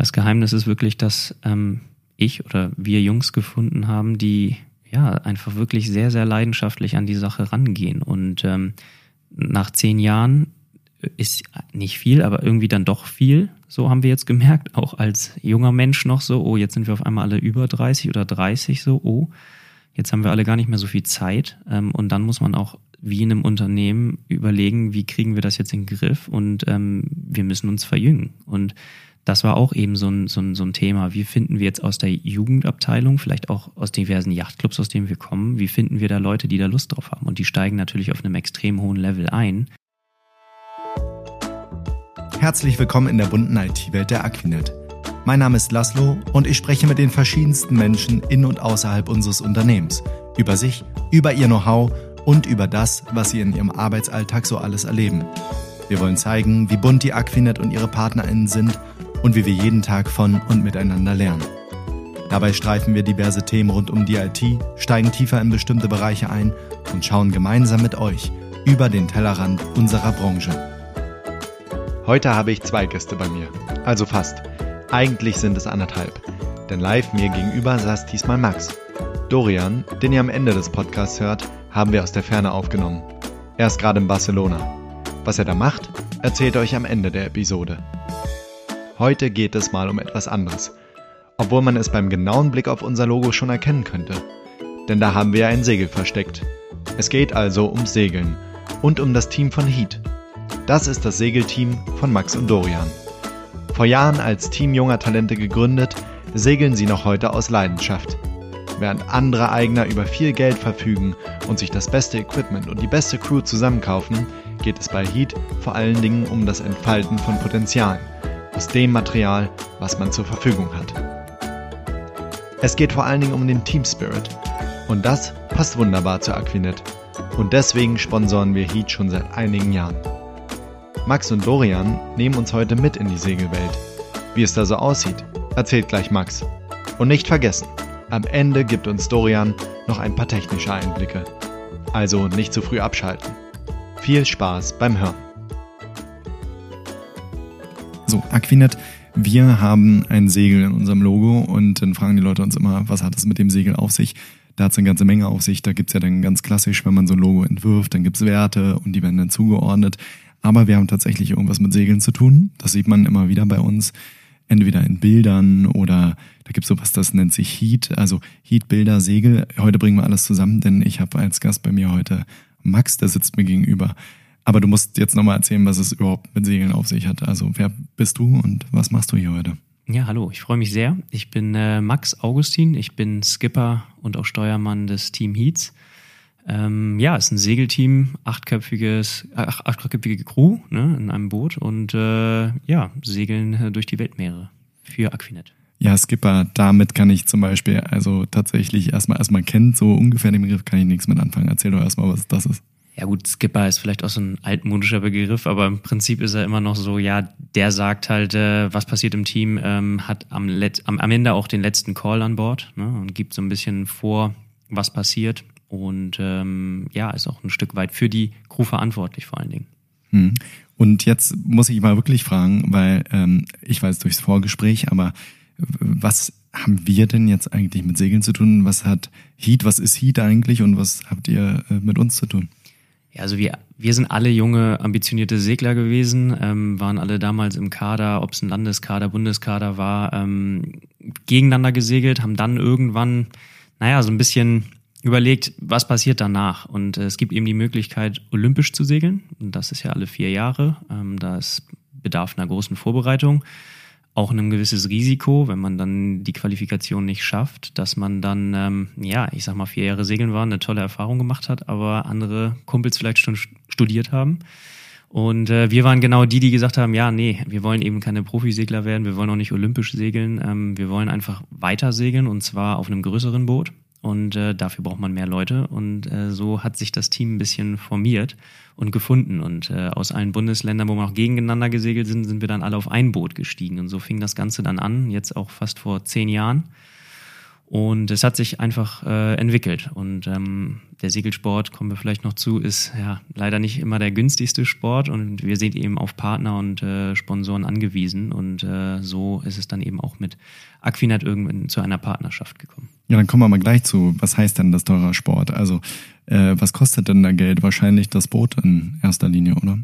das Geheimnis ist wirklich, dass ähm, ich oder wir Jungs gefunden haben, die ja einfach wirklich sehr, sehr leidenschaftlich an die Sache rangehen. Und ähm, nach zehn Jahren ist nicht viel, aber irgendwie dann doch viel. So haben wir jetzt gemerkt, auch als junger Mensch noch so, oh, jetzt sind wir auf einmal alle über 30 oder 30 so, oh, jetzt haben wir alle gar nicht mehr so viel Zeit. Ähm, und dann muss man auch wie in einem Unternehmen überlegen, wie kriegen wir das jetzt in den Griff und ähm, wir müssen uns verjüngen. Und das war auch eben so ein, so, ein, so ein Thema. Wie finden wir jetzt aus der Jugendabteilung, vielleicht auch aus diversen Yachtclubs, aus denen wir kommen, wie finden wir da Leute, die da Lust drauf haben? Und die steigen natürlich auf einem extrem hohen Level ein. Herzlich willkommen in der bunten IT-Welt der Aquinet. Mein Name ist Laszlo und ich spreche mit den verschiedensten Menschen in und außerhalb unseres Unternehmens über sich, über ihr Know-how und über das, was sie in ihrem Arbeitsalltag so alles erleben. Wir wollen zeigen, wie bunt die Aquinet und ihre PartnerInnen sind und wie wir jeden Tag von und miteinander lernen. Dabei streifen wir diverse Themen rund um die IT, steigen tiefer in bestimmte Bereiche ein und schauen gemeinsam mit euch über den Tellerrand unserer Branche. Heute habe ich zwei Gäste bei mir, also fast. Eigentlich sind es anderthalb, denn live mir gegenüber saß diesmal Max. Dorian, den ihr am Ende des Podcasts hört, haben wir aus der Ferne aufgenommen. Er ist gerade in Barcelona. Was er da macht, erzählt er euch am Ende der Episode. Heute geht es mal um etwas anderes. Obwohl man es beim genauen Blick auf unser Logo schon erkennen könnte. Denn da haben wir ein Segel versteckt. Es geht also ums Segeln und um das Team von Heat. Das ist das Segelteam von Max und Dorian. Vor Jahren als Team junger Talente gegründet, segeln sie noch heute aus Leidenschaft. Während andere Eigner über viel Geld verfügen und sich das beste Equipment und die beste Crew zusammenkaufen, geht es bei Heat vor allen Dingen um das Entfalten von Potenzialen aus dem Material, was man zur Verfügung hat. Es geht vor allen Dingen um den Team Spirit und das passt wunderbar zur Aquinet und deswegen sponsoren wir Heat schon seit einigen Jahren. Max und Dorian nehmen uns heute mit in die Segelwelt. Wie es da so aussieht, erzählt gleich Max. Und nicht vergessen, am Ende gibt uns Dorian noch ein paar technische Einblicke. Also nicht zu früh abschalten. Viel Spaß beim Hören. So, Aquinet, wir haben ein Segel in unserem Logo und dann fragen die Leute uns immer, was hat es mit dem Segel auf sich? Da hat es eine ganze Menge auf sich. Da gibt es ja dann ganz klassisch, wenn man so ein Logo entwirft, dann gibt es Werte und die werden dann zugeordnet. Aber wir haben tatsächlich irgendwas mit Segeln zu tun. Das sieht man immer wieder bei uns. Entweder in Bildern oder da gibt es sowas, das nennt sich Heat. Also Heat, Bilder, Segel. Heute bringen wir alles zusammen, denn ich habe als Gast bei mir heute Max, der sitzt mir gegenüber. Aber du musst jetzt nochmal erzählen, was es überhaupt mit Segeln auf sich hat. Also wer bist du und was machst du hier heute? Ja, hallo, ich freue mich sehr. Ich bin äh, Max Augustin, ich bin Skipper und auch Steuermann des Team Heats. Ähm, ja, es ist ein Segelteam, achtköpfiges, ach, achtköpfige Crew ne, in einem Boot und äh, ja, segeln äh, durch die Weltmeere für Aquinet. Ja, Skipper, damit kann ich zum Beispiel also tatsächlich erstmal, erstmal kennt, so ungefähr den Begriff kann ich nichts mit anfangen. Erzähl doch erstmal, was das ist. Ja gut, Skipper ist vielleicht auch so ein altmodischer Begriff, aber im Prinzip ist er immer noch so, ja, der sagt halt, äh, was passiert im Team, ähm, hat am, Let am, am Ende auch den letzten Call an Bord ne, und gibt so ein bisschen vor, was passiert und ähm, ja, ist auch ein Stück weit für die Crew verantwortlich vor allen Dingen. Hm. Und jetzt muss ich mal wirklich fragen, weil ähm, ich weiß durchs Vorgespräch, aber was haben wir denn jetzt eigentlich mit Segeln zu tun? Was hat Heat, was ist Heat eigentlich und was habt ihr äh, mit uns zu tun? Ja, also wir, wir sind alle junge, ambitionierte Segler gewesen, ähm, waren alle damals im Kader, ob es ein Landeskader, Bundeskader war, ähm, gegeneinander gesegelt, haben dann irgendwann, naja, so ein bisschen überlegt, was passiert danach. Und äh, es gibt eben die Möglichkeit, olympisch zu segeln. Und das ist ja alle vier Jahre. Ähm, da ist Bedarf einer großen Vorbereitung auch ein gewisses Risiko, wenn man dann die Qualifikation nicht schafft, dass man dann, ähm, ja, ich sag mal, vier Jahre segeln war, eine tolle Erfahrung gemacht hat, aber andere Kumpels vielleicht schon studiert haben. Und äh, wir waren genau die, die gesagt haben, ja, nee, wir wollen eben keine Profisegler werden, wir wollen auch nicht olympisch segeln, ähm, wir wollen einfach weiter segeln und zwar auf einem größeren Boot. Und äh, dafür braucht man mehr Leute. Und äh, so hat sich das Team ein bisschen formiert und gefunden. Und äh, aus allen Bundesländern, wo wir auch gegeneinander gesegelt sind, sind wir dann alle auf ein Boot gestiegen. Und so fing das Ganze dann an, jetzt auch fast vor zehn Jahren. Und es hat sich einfach äh, entwickelt. Und ähm, der Segelsport, kommen wir vielleicht noch zu, ist ja leider nicht immer der günstigste Sport. Und wir sind eben auf Partner und äh, Sponsoren angewiesen. Und äh, so ist es dann eben auch mit Aquinet irgendwann zu einer Partnerschaft gekommen. Ja, dann kommen wir mal gleich zu, was heißt denn das teurer Sport? Also äh, was kostet denn da Geld? Wahrscheinlich das Boot in erster Linie, oder?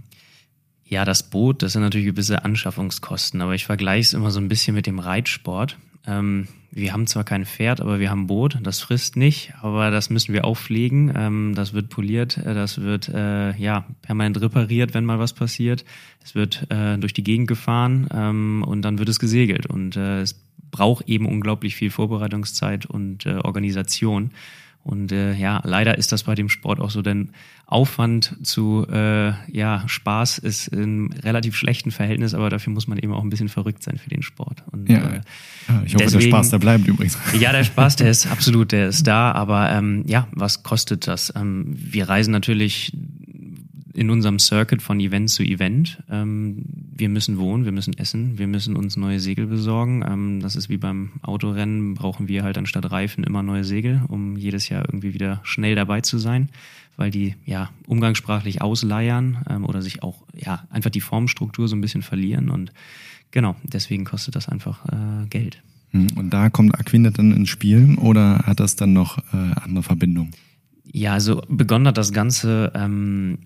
Ja, das Boot, das sind natürlich gewisse Anschaffungskosten, aber ich vergleiche es immer so ein bisschen mit dem Reitsport. Ähm, wir haben zwar kein Pferd, aber wir haben ein Boot. Das frisst nicht, aber das müssen wir auch pflegen. Ähm, das wird poliert, äh, das wird äh, ja permanent repariert, wenn mal was passiert. Es wird äh, durch die Gegend gefahren ähm, und dann wird es gesegelt. Und äh, es braucht eben unglaublich viel Vorbereitungszeit und äh, Organisation. Und äh, ja, leider ist das bei dem Sport auch so, denn Aufwand zu äh, ja, Spaß ist in relativ schlechten Verhältnis, aber dafür muss man eben auch ein bisschen verrückt sein für den Sport. Und, ja, äh, ja, ich hoffe, deswegen, der Spaß da bleibt übrigens. Ja, der Spaß, der ist absolut, der ist da, aber ähm, ja, was kostet das? Ähm, wir reisen natürlich in unserem Circuit von Event zu Event. Ähm, wir müssen wohnen, wir müssen essen, wir müssen uns neue Segel besorgen. Ähm, das ist wie beim Autorennen, brauchen wir halt anstatt Reifen immer neue Segel, um jedes Jahr irgendwie wieder schnell dabei zu sein, weil die ja umgangssprachlich ausleiern ähm, oder sich auch ja einfach die Formstruktur so ein bisschen verlieren. Und genau, deswegen kostet das einfach äh, Geld. Hm, und da kommt Aquinet dann ins Spiel oder hat das dann noch äh, andere Verbindungen? Ja, also begonnen hat das Ganze ähm,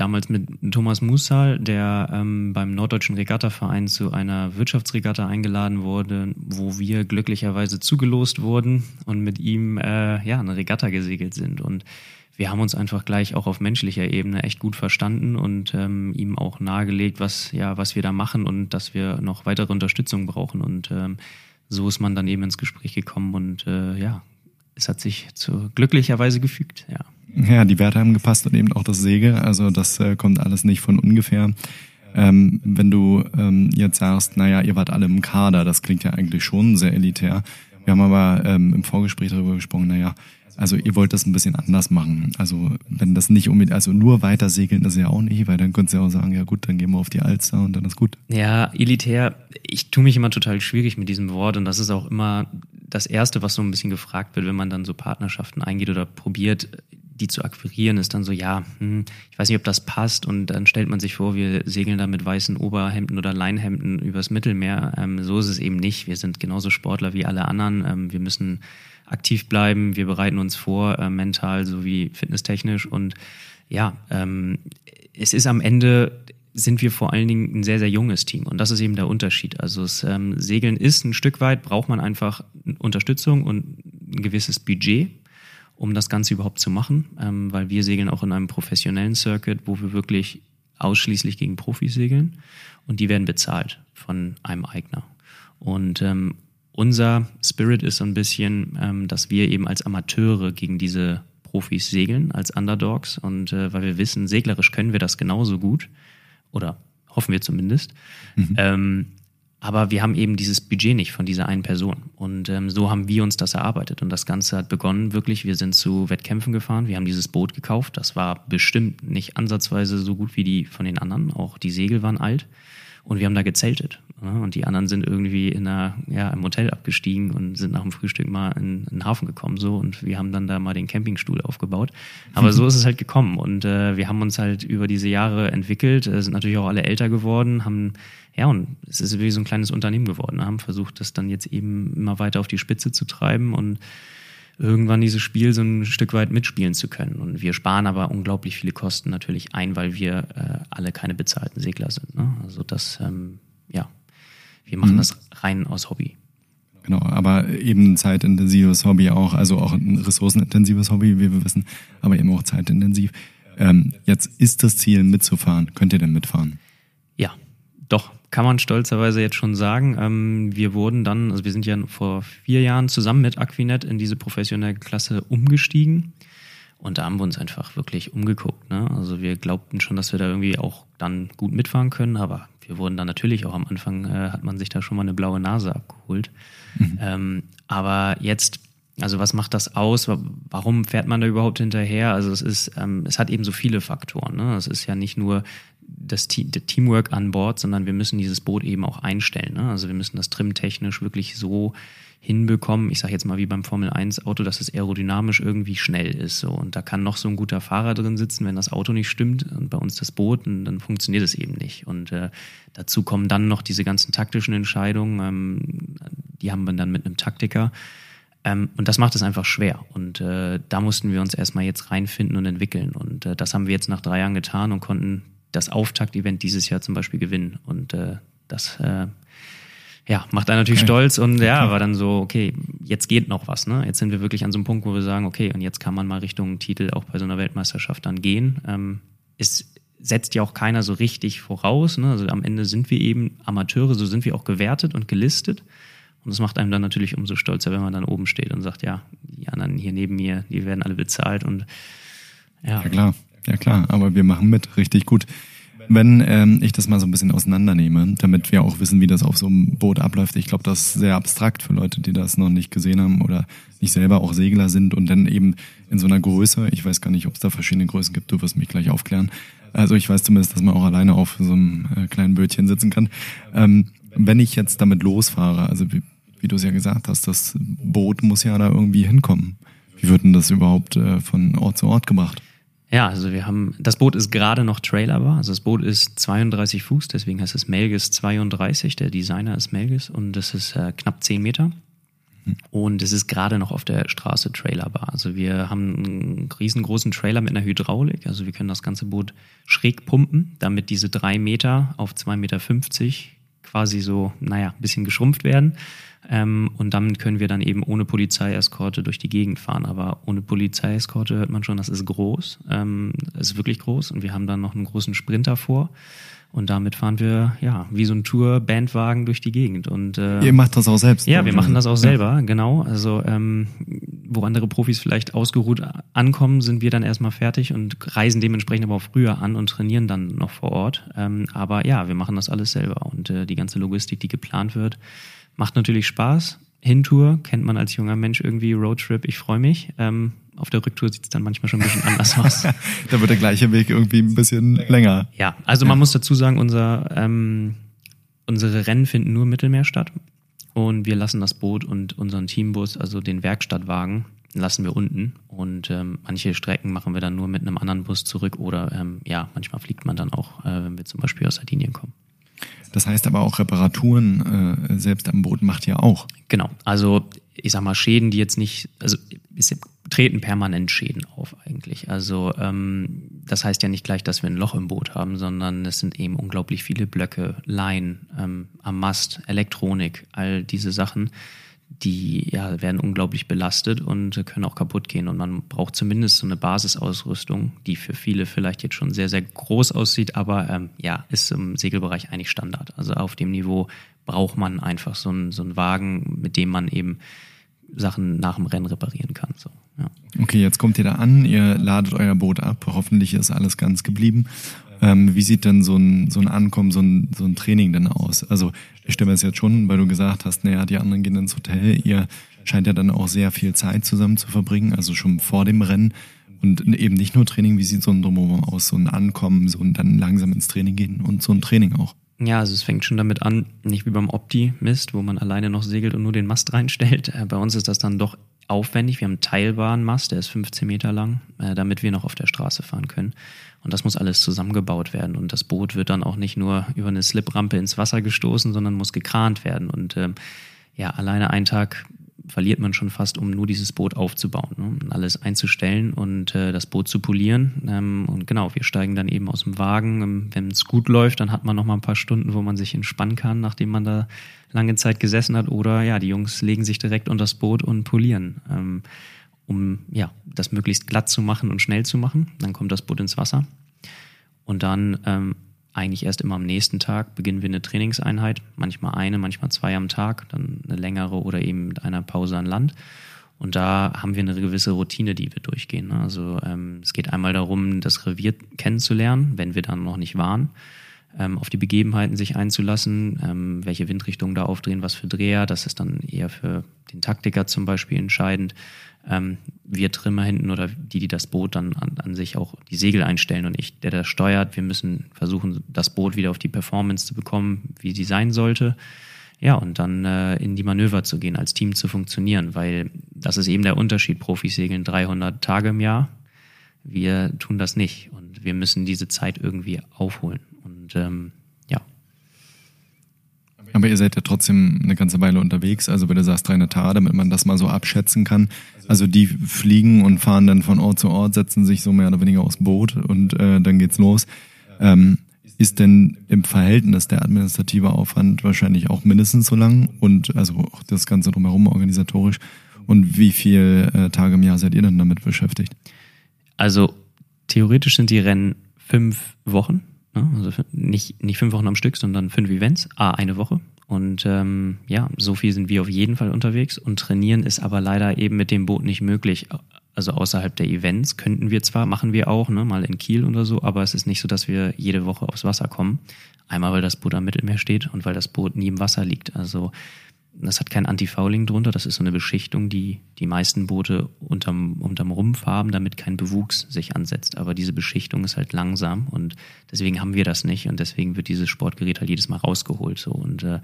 damals mit Thomas Musal, der ähm, beim Norddeutschen Regattaverein zu einer Wirtschaftsregatta eingeladen wurde, wo wir glücklicherweise zugelost wurden und mit ihm äh, ja eine Regatta gesegelt sind. Und wir haben uns einfach gleich auch auf menschlicher Ebene echt gut verstanden und ähm, ihm auch nahegelegt, was ja was wir da machen und dass wir noch weitere Unterstützung brauchen. Und ähm, so ist man dann eben ins Gespräch gekommen und äh, ja, es hat sich zu glücklicherweise gefügt, ja. Ja, die Werte haben gepasst und eben auch das Segel. Also das äh, kommt alles nicht von ungefähr. Ähm, wenn du ähm, jetzt sagst, naja, ihr wart alle im Kader, das klingt ja eigentlich schon sehr elitär. Wir haben aber ähm, im Vorgespräch darüber gesprochen, naja, also ihr wollt das ein bisschen anders machen. Also wenn das nicht unbedingt, also nur weiter segeln ist ja auch nicht, weil dann du ja auch sagen, ja gut, dann gehen wir auf die Alster und dann ist gut. Ja, elitär, ich tue mich immer total schwierig mit diesem Wort und das ist auch immer das Erste, was so ein bisschen gefragt wird, wenn man dann so Partnerschaften eingeht oder probiert, die zu akquirieren, ist dann so, ja, hm, ich weiß nicht, ob das passt. Und dann stellt man sich vor, wir segeln da mit weißen Oberhemden oder Leinhemden übers Mittelmeer. Ähm, so ist es eben nicht. Wir sind genauso Sportler wie alle anderen. Ähm, wir müssen aktiv bleiben. Wir bereiten uns vor, äh, mental sowie fitnesstechnisch. Und ja, ähm, es ist am Ende sind wir vor allen Dingen ein sehr, sehr junges Team. Und das ist eben der Unterschied. Also das ähm, Segeln ist ein Stück weit, braucht man einfach Unterstützung und ein gewisses Budget um das Ganze überhaupt zu machen, ähm, weil wir segeln auch in einem professionellen Circuit, wo wir wirklich ausschließlich gegen Profis segeln und die werden bezahlt von einem Eigner. Und ähm, unser Spirit ist so ein bisschen, ähm, dass wir eben als Amateure gegen diese Profis segeln, als Underdogs und äh, weil wir wissen, seglerisch können wir das genauso gut oder hoffen wir zumindest. Mhm. Ähm, aber wir haben eben dieses Budget nicht von dieser einen Person. Und ähm, so haben wir uns das erarbeitet. Und das Ganze hat begonnen wirklich, wir sind zu Wettkämpfen gefahren, wir haben dieses Boot gekauft. Das war bestimmt nicht ansatzweise so gut wie die von den anderen. Auch die Segel waren alt. Und wir haben da gezeltet. Und die anderen sind irgendwie in einer, ja, im Hotel abgestiegen und sind nach dem Frühstück mal in, in den Hafen gekommen. so Und wir haben dann da mal den Campingstuhl aufgebaut. Aber so ist es halt gekommen. Und äh, wir haben uns halt über diese Jahre entwickelt, äh, sind natürlich auch alle älter geworden, haben ja, und es ist wie so ein kleines Unternehmen geworden. Haben versucht, das dann jetzt eben immer weiter auf die Spitze zu treiben und irgendwann dieses Spiel so ein Stück weit mitspielen zu können. Und wir sparen aber unglaublich viele Kosten natürlich ein, weil wir äh, alle keine bezahlten Segler sind. Ne? Also das, ähm, ja, wir machen mhm. das rein aus Hobby. Genau, aber eben ein zeitintensives Hobby auch, also auch ein ressourcenintensives Hobby, wie wir wissen, aber eben auch zeitintensiv. Ähm, jetzt ist das Ziel mitzufahren. Könnt ihr denn mitfahren? Ja, doch, kann man stolzerweise jetzt schon sagen. Ähm, wir wurden dann, also wir sind ja vor vier Jahren zusammen mit Aquinet in diese professionelle Klasse umgestiegen. Und da haben wir uns einfach wirklich umgeguckt. Ne? Also wir glaubten schon, dass wir da irgendwie auch dann gut mitfahren können, aber wir wurden dann natürlich auch am Anfang, äh, hat man sich da schon mal eine blaue Nase abgeholt. Mhm. Ähm, aber jetzt, also was macht das aus? Warum fährt man da überhaupt hinterher? Also es ist, ähm, es hat eben so viele Faktoren. Ne? Es ist ja nicht nur das Teamwork an Bord, sondern wir müssen dieses Boot eben auch einstellen. Ne? Also wir müssen das trimtechnisch wirklich so hinbekommen, ich sage jetzt mal wie beim Formel 1 Auto, dass es aerodynamisch irgendwie schnell ist. So. Und da kann noch so ein guter Fahrer drin sitzen, wenn das Auto nicht stimmt und bei uns das Boot, und dann funktioniert es eben nicht. Und äh, dazu kommen dann noch diese ganzen taktischen Entscheidungen, ähm, die haben wir dann mit einem Taktiker. Ähm, und das macht es einfach schwer. Und äh, da mussten wir uns erstmal jetzt reinfinden und entwickeln. Und äh, das haben wir jetzt nach drei Jahren getan und konnten das Auftakt-Event dieses Jahr zum Beispiel gewinnen. Und äh, das äh, ja, macht einen natürlich okay. stolz und ja, okay. war dann so, okay, jetzt geht noch was, ne? Jetzt sind wir wirklich an so einem Punkt, wo wir sagen, okay, und jetzt kann man mal Richtung Titel auch bei so einer Weltmeisterschaft dann gehen. Ähm, es setzt ja auch keiner so richtig voraus, ne? Also am Ende sind wir eben Amateure, so sind wir auch gewertet und gelistet. Und das macht einem dann natürlich umso stolzer, wenn man dann oben steht und sagt, ja, die anderen hier neben mir, die werden alle bezahlt und ja. Ja klar, ja klar, aber wir machen mit, richtig gut. Wenn ähm, ich das mal so ein bisschen auseinandernehme, damit wir auch wissen, wie das auf so einem Boot abläuft. Ich glaube, das ist sehr abstrakt für Leute, die das noch nicht gesehen haben oder nicht selber auch Segler sind und dann eben in so einer Größe, ich weiß gar nicht, ob es da verschiedene Größen gibt, du wirst mich gleich aufklären. Also ich weiß zumindest, dass man auch alleine auf so einem äh, kleinen Bötchen sitzen kann. Ähm, wenn ich jetzt damit losfahre, also wie, wie du es ja gesagt hast, das Boot muss ja da irgendwie hinkommen. Wie wird denn das überhaupt äh, von Ort zu Ort gebracht? Ja, also wir haben, das Boot ist gerade noch trailerbar. Also das Boot ist 32 Fuß, deswegen heißt es Melgis 32. Der Designer ist Melgis und das ist äh, knapp 10 Meter. Und es ist gerade noch auf der Straße trailerbar. Also wir haben einen riesengroßen Trailer mit einer Hydraulik. Also wir können das ganze Boot schräg pumpen, damit diese drei Meter auf 2,50 Meter quasi so, naja, ein bisschen geschrumpft werden. Ähm, und damit können wir dann eben ohne Polizeieskorte durch die Gegend fahren. Aber ohne Polizeieskorte hört man schon, das ist groß. Ähm, das ist wirklich groß. Und wir haben dann noch einen großen Sprinter vor. Und damit fahren wir, ja, wie so ein Tour-Bandwagen durch die Gegend. Und, äh, Ihr macht das auch selbst? Ja, wir machen das auch selber, ja. genau. Also, ähm, wo andere Profis vielleicht ausgeruht ankommen, sind wir dann erstmal fertig und reisen dementsprechend aber auch früher an und trainieren dann noch vor Ort. Ähm, aber ja, wir machen das alles selber. Und äh, die ganze Logistik, die geplant wird, macht natürlich Spaß. Hintour kennt man als junger Mensch irgendwie, Roadtrip, ich freue mich. Ähm, auf der Rücktour sieht es dann manchmal schon ein bisschen anders aus. da wird der gleiche Weg irgendwie ein bisschen länger. Ja, also man muss dazu sagen, unser, ähm, unsere Rennen finden nur im Mittelmeer statt. Und wir lassen das Boot und unseren Teambus, also den Werkstattwagen, lassen wir unten. Und ähm, manche Strecken machen wir dann nur mit einem anderen Bus zurück oder ähm, ja, manchmal fliegt man dann auch, äh, wenn wir zum Beispiel aus Sardinien kommen. Das heißt aber auch Reparaturen äh, selbst am Boot macht ihr auch. Genau. Also ich sag mal Schäden, die jetzt nicht, also es treten permanent Schäden auf eigentlich. Also ähm, das heißt ja nicht gleich, dass wir ein Loch im Boot haben, sondern es sind eben unglaublich viele Blöcke, Leinen ähm, am Mast, Elektronik, all diese Sachen die ja, werden unglaublich belastet und können auch kaputt gehen. Und man braucht zumindest so eine Basisausrüstung, die für viele vielleicht jetzt schon sehr, sehr groß aussieht, aber ähm, ja, ist im Segelbereich eigentlich Standard. Also auf dem Niveau braucht man einfach so einen, so einen Wagen, mit dem man eben Sachen nach dem Rennen reparieren kann. So, ja. Okay, jetzt kommt ihr da an, ihr ladet euer Boot ab, hoffentlich ist alles ganz geblieben. Ähm, wie sieht denn so ein, so ein Ankommen, so ein, so ein Training denn aus? Also ich stelle mir das jetzt schon, weil du gesagt hast, naja, die anderen gehen ins Hotel, ihr scheint ja dann auch sehr viel Zeit zusammen zu verbringen, also schon vor dem Rennen. Und eben nicht nur Training, wie sieht so ein Drumherum aus, so ein Ankommen, so ein dann langsam ins Training gehen und so ein Training auch. Ja, also es fängt schon damit an, nicht wie beim Opti-Mist, wo man alleine noch segelt und nur den Mast reinstellt. Äh, bei uns ist das dann doch aufwendig. Wir haben einen teilbaren Mast, der ist 15 Meter lang, äh, damit wir noch auf der Straße fahren können. Und das muss alles zusammengebaut werden. Und das Boot wird dann auch nicht nur über eine Sliprampe ins Wasser gestoßen, sondern muss gekrant werden. Und ähm, ja, alleine einen Tag verliert man schon fast, um nur dieses Boot aufzubauen, ne? alles einzustellen und äh, das Boot zu polieren. Ähm, und genau, wir steigen dann eben aus dem Wagen. Ähm, Wenn es gut läuft, dann hat man noch mal ein paar Stunden, wo man sich entspannen kann, nachdem man da lange Zeit gesessen hat. Oder ja, die Jungs legen sich direkt unter das Boot und polieren, ähm, um ja das möglichst glatt zu machen und schnell zu machen. Dann kommt das Boot ins Wasser und dann ähm, eigentlich erst immer am nächsten Tag beginnen wir eine Trainingseinheit, manchmal eine, manchmal zwei am Tag, dann eine längere oder eben mit einer Pause an Land. Und da haben wir eine gewisse Routine, die wir durchgehen. Ne? Also ähm, es geht einmal darum, das Revier kennenzulernen, wenn wir dann noch nicht waren. ähm, auf die Begebenheiten sich einzulassen, ähm, welche Windrichtungen da aufdrehen, was für Dreher. Das ist dann eher für den Taktiker zum Beispiel entscheidend. Ähm, wir Trimmer hinten oder die, die das Boot dann an, an sich auch die Segel einstellen und ich, der das steuert. Wir müssen versuchen, das Boot wieder auf die Performance zu bekommen, wie sie sein sollte. Ja, und dann äh, in die Manöver zu gehen, als Team zu funktionieren, weil das ist eben der Unterschied. Profis segeln 300 Tage im Jahr. Wir tun das nicht und wir müssen diese Zeit irgendwie aufholen. Und ähm. Aber ihr seid ja trotzdem eine ganze Weile unterwegs, also wenn du sagst 300 Tage, damit man das mal so abschätzen kann. Also die fliegen und fahren dann von Ort zu Ort, setzen sich so mehr oder weniger aufs Boot und äh, dann geht's los. Ähm, ist denn im Verhältnis der administrative Aufwand wahrscheinlich auch mindestens so lang und also auch das Ganze drumherum organisatorisch? Und wie viele äh, Tage im Jahr seid ihr dann damit beschäftigt? Also theoretisch sind die Rennen fünf Wochen? Also nicht, nicht fünf Wochen am Stück, sondern fünf Events, a eine Woche. Und ähm, ja, so viel sind wir auf jeden Fall unterwegs und trainieren ist aber leider eben mit dem Boot nicht möglich also außerhalb der Events könnten wir zwar, machen wir auch, ne, mal in Kiel oder so, aber es ist nicht so, dass wir jede Woche aufs Wasser kommen. Einmal, weil das Boot am Mittelmeer steht und weil das Boot nie im Wasser liegt. Also das hat kein Anti-Fouling drunter, das ist so eine Beschichtung, die die meisten Boote unterm, unterm Rumpf haben, damit kein Bewuchs sich ansetzt. Aber diese Beschichtung ist halt langsam und deswegen haben wir das nicht und deswegen wird dieses Sportgerät halt jedes Mal rausgeholt. So. Und äh,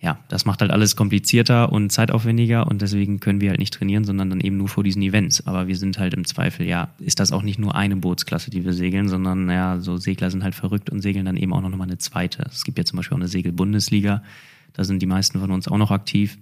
ja, das macht halt alles komplizierter und zeitaufwendiger und deswegen können wir halt nicht trainieren, sondern dann eben nur vor diesen Events. Aber wir sind halt im Zweifel, ja, ist das auch nicht nur eine Bootsklasse, die wir segeln, sondern ja, so Segler sind halt verrückt und segeln dann eben auch noch mal eine zweite. Es gibt ja zum Beispiel auch eine Segelbundesliga, da sind die meisten von uns auch noch aktiv.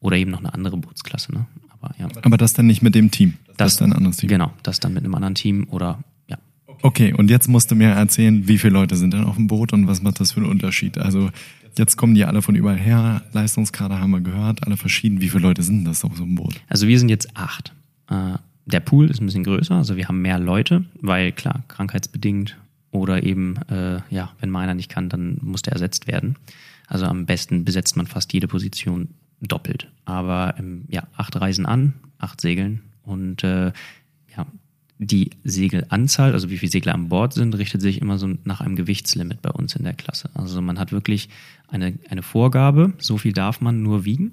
Oder eben noch eine andere Bootsklasse, ne? Aber ja. Aber das dann nicht mit dem Team. Das, das ist dann ein anderes Team. Genau, das dann mit einem anderen Team oder ja. Okay, und jetzt musst du mir erzählen, wie viele Leute sind denn auf dem Boot und was macht das für einen Unterschied? Also Jetzt kommen die alle von überall her. Leistungskader haben wir gehört, alle verschieden. Wie viele Leute sind das auf so einem Boot? Also wir sind jetzt acht. Äh, der Pool ist ein bisschen größer, also wir haben mehr Leute, weil klar, krankheitsbedingt oder eben, äh, ja, wenn mal einer nicht kann, dann muss der ersetzt werden. Also am besten besetzt man fast jede Position doppelt. Aber ähm, ja, acht Reisen an, acht Segeln und äh, ja, die Segelanzahl, also wie viele Segler an Bord sind, richtet sich immer so nach einem Gewichtslimit bei uns in der Klasse. Also man hat wirklich eine, eine Vorgabe, so viel darf man nur wiegen.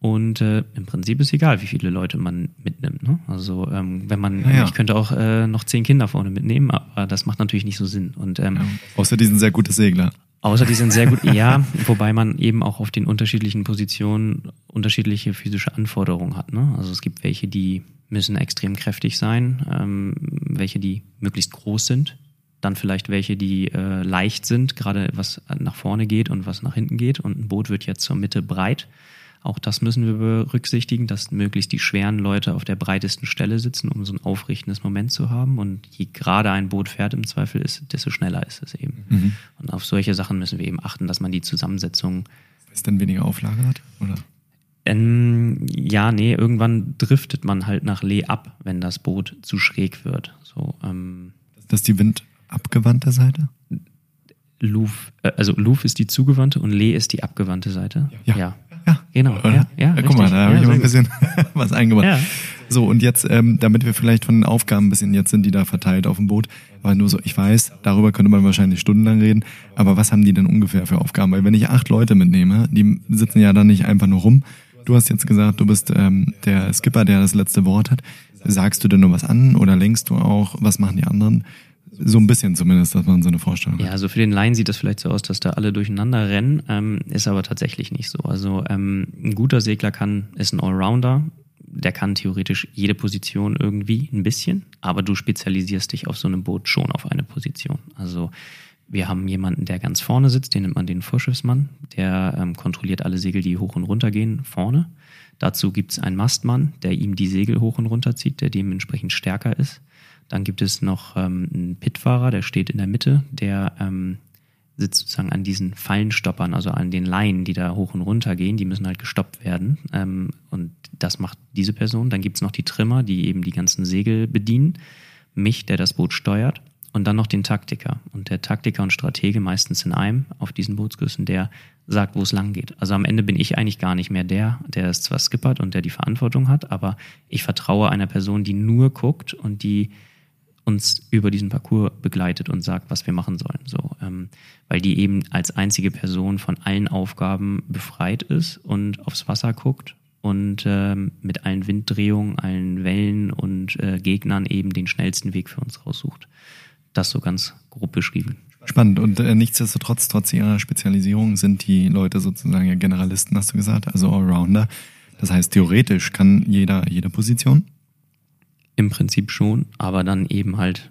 Und äh, im Prinzip ist egal, wie viele Leute man mitnimmt. Ne? Also ähm, wenn man, ja, ja. ich könnte auch äh, noch zehn Kinder vorne mitnehmen, aber das macht natürlich nicht so Sinn. Und ähm, ja. außer die sind sehr gute Segler. Außer die sind sehr gut, ja, wobei man eben auch auf den unterschiedlichen Positionen unterschiedliche physische Anforderungen hat. Ne? Also es gibt welche, die müssen extrem kräftig sein, ähm, welche, die möglichst groß sind, dann vielleicht welche, die äh, leicht sind, gerade was nach vorne geht und was nach hinten geht. Und ein Boot wird jetzt zur Mitte breit. Auch das müssen wir berücksichtigen, dass möglichst die schweren Leute auf der breitesten Stelle sitzen, um so ein aufrichtendes Moment zu haben. Und je gerade ein Boot fährt im Zweifel ist, desto schneller ist es eben. Mhm. Und auf solche Sachen müssen wir eben achten, dass man die Zusammensetzung. Ist dann weniger Auflage hat, oder? Ähm, ja, nee, irgendwann driftet man halt nach Lee ab, wenn das Boot zu schräg wird. So, ähm, das ist die windabgewandte Seite? Luf, äh, also Luf ist die zugewandte und Lee ist die abgewandte Seite. Ja. ja. Ja. genau. Ja, ja, ja, guck mal, da habe ich mal ein bisschen was eingebaut. Ja. So, und jetzt, ähm, damit wir vielleicht von den Aufgaben ein bisschen, jetzt sind die da verteilt auf dem Boot, aber nur so, ich weiß, darüber könnte man wahrscheinlich stundenlang reden, aber was haben die denn ungefähr für Aufgaben? Weil wenn ich acht Leute mitnehme, die sitzen ja dann nicht einfach nur rum, Du hast jetzt gesagt, du bist ähm, der Skipper, der das letzte Wort hat. Sagst du denn nur was an oder lenkst du auch? Was machen die anderen? So ein bisschen zumindest, dass man so eine Vorstellung hat. Ja, also für den Laien sieht das vielleicht so aus, dass da alle durcheinander rennen, ähm, ist aber tatsächlich nicht so. Also ähm, ein guter Segler kann, ist ein Allrounder, der kann theoretisch jede Position irgendwie ein bisschen, aber du spezialisierst dich auf so einem Boot schon auf eine Position. Also wir haben jemanden, der ganz vorne sitzt, den nennt man den Vorschiffsmann. Der ähm, kontrolliert alle Segel, die hoch und runter gehen, vorne. Dazu gibt es einen Mastmann, der ihm die Segel hoch und runter zieht, der dementsprechend stärker ist. Dann gibt es noch ähm, einen Pitfahrer, der steht in der Mitte, der ähm, sitzt sozusagen an diesen Fallenstoppern, also an den Leinen, die da hoch und runter gehen, die müssen halt gestoppt werden. Ähm, und das macht diese Person. Dann gibt es noch die Trimmer, die eben die ganzen Segel bedienen. Mich, der das Boot steuert und dann noch den Taktiker. Und der Taktiker und Stratege meistens in einem auf diesen Bootsküsten, der sagt, wo es lang geht. Also am Ende bin ich eigentlich gar nicht mehr der, der es zwar skippert und der die Verantwortung hat, aber ich vertraue einer Person, die nur guckt und die uns über diesen Parcours begleitet und sagt, was wir machen sollen. So, ähm, weil die eben als einzige Person von allen Aufgaben befreit ist und aufs Wasser guckt und ähm, mit allen Winddrehungen, allen Wellen und äh, Gegnern eben den schnellsten Weg für uns raussucht. Das so ganz grob beschrieben. Spannend. Und äh, nichtsdestotrotz, trotz ihrer Spezialisierung, sind die Leute sozusagen ja Generalisten, hast du gesagt, also Allrounder. Das heißt, theoretisch kann jeder jede Position? Im Prinzip schon, aber dann eben halt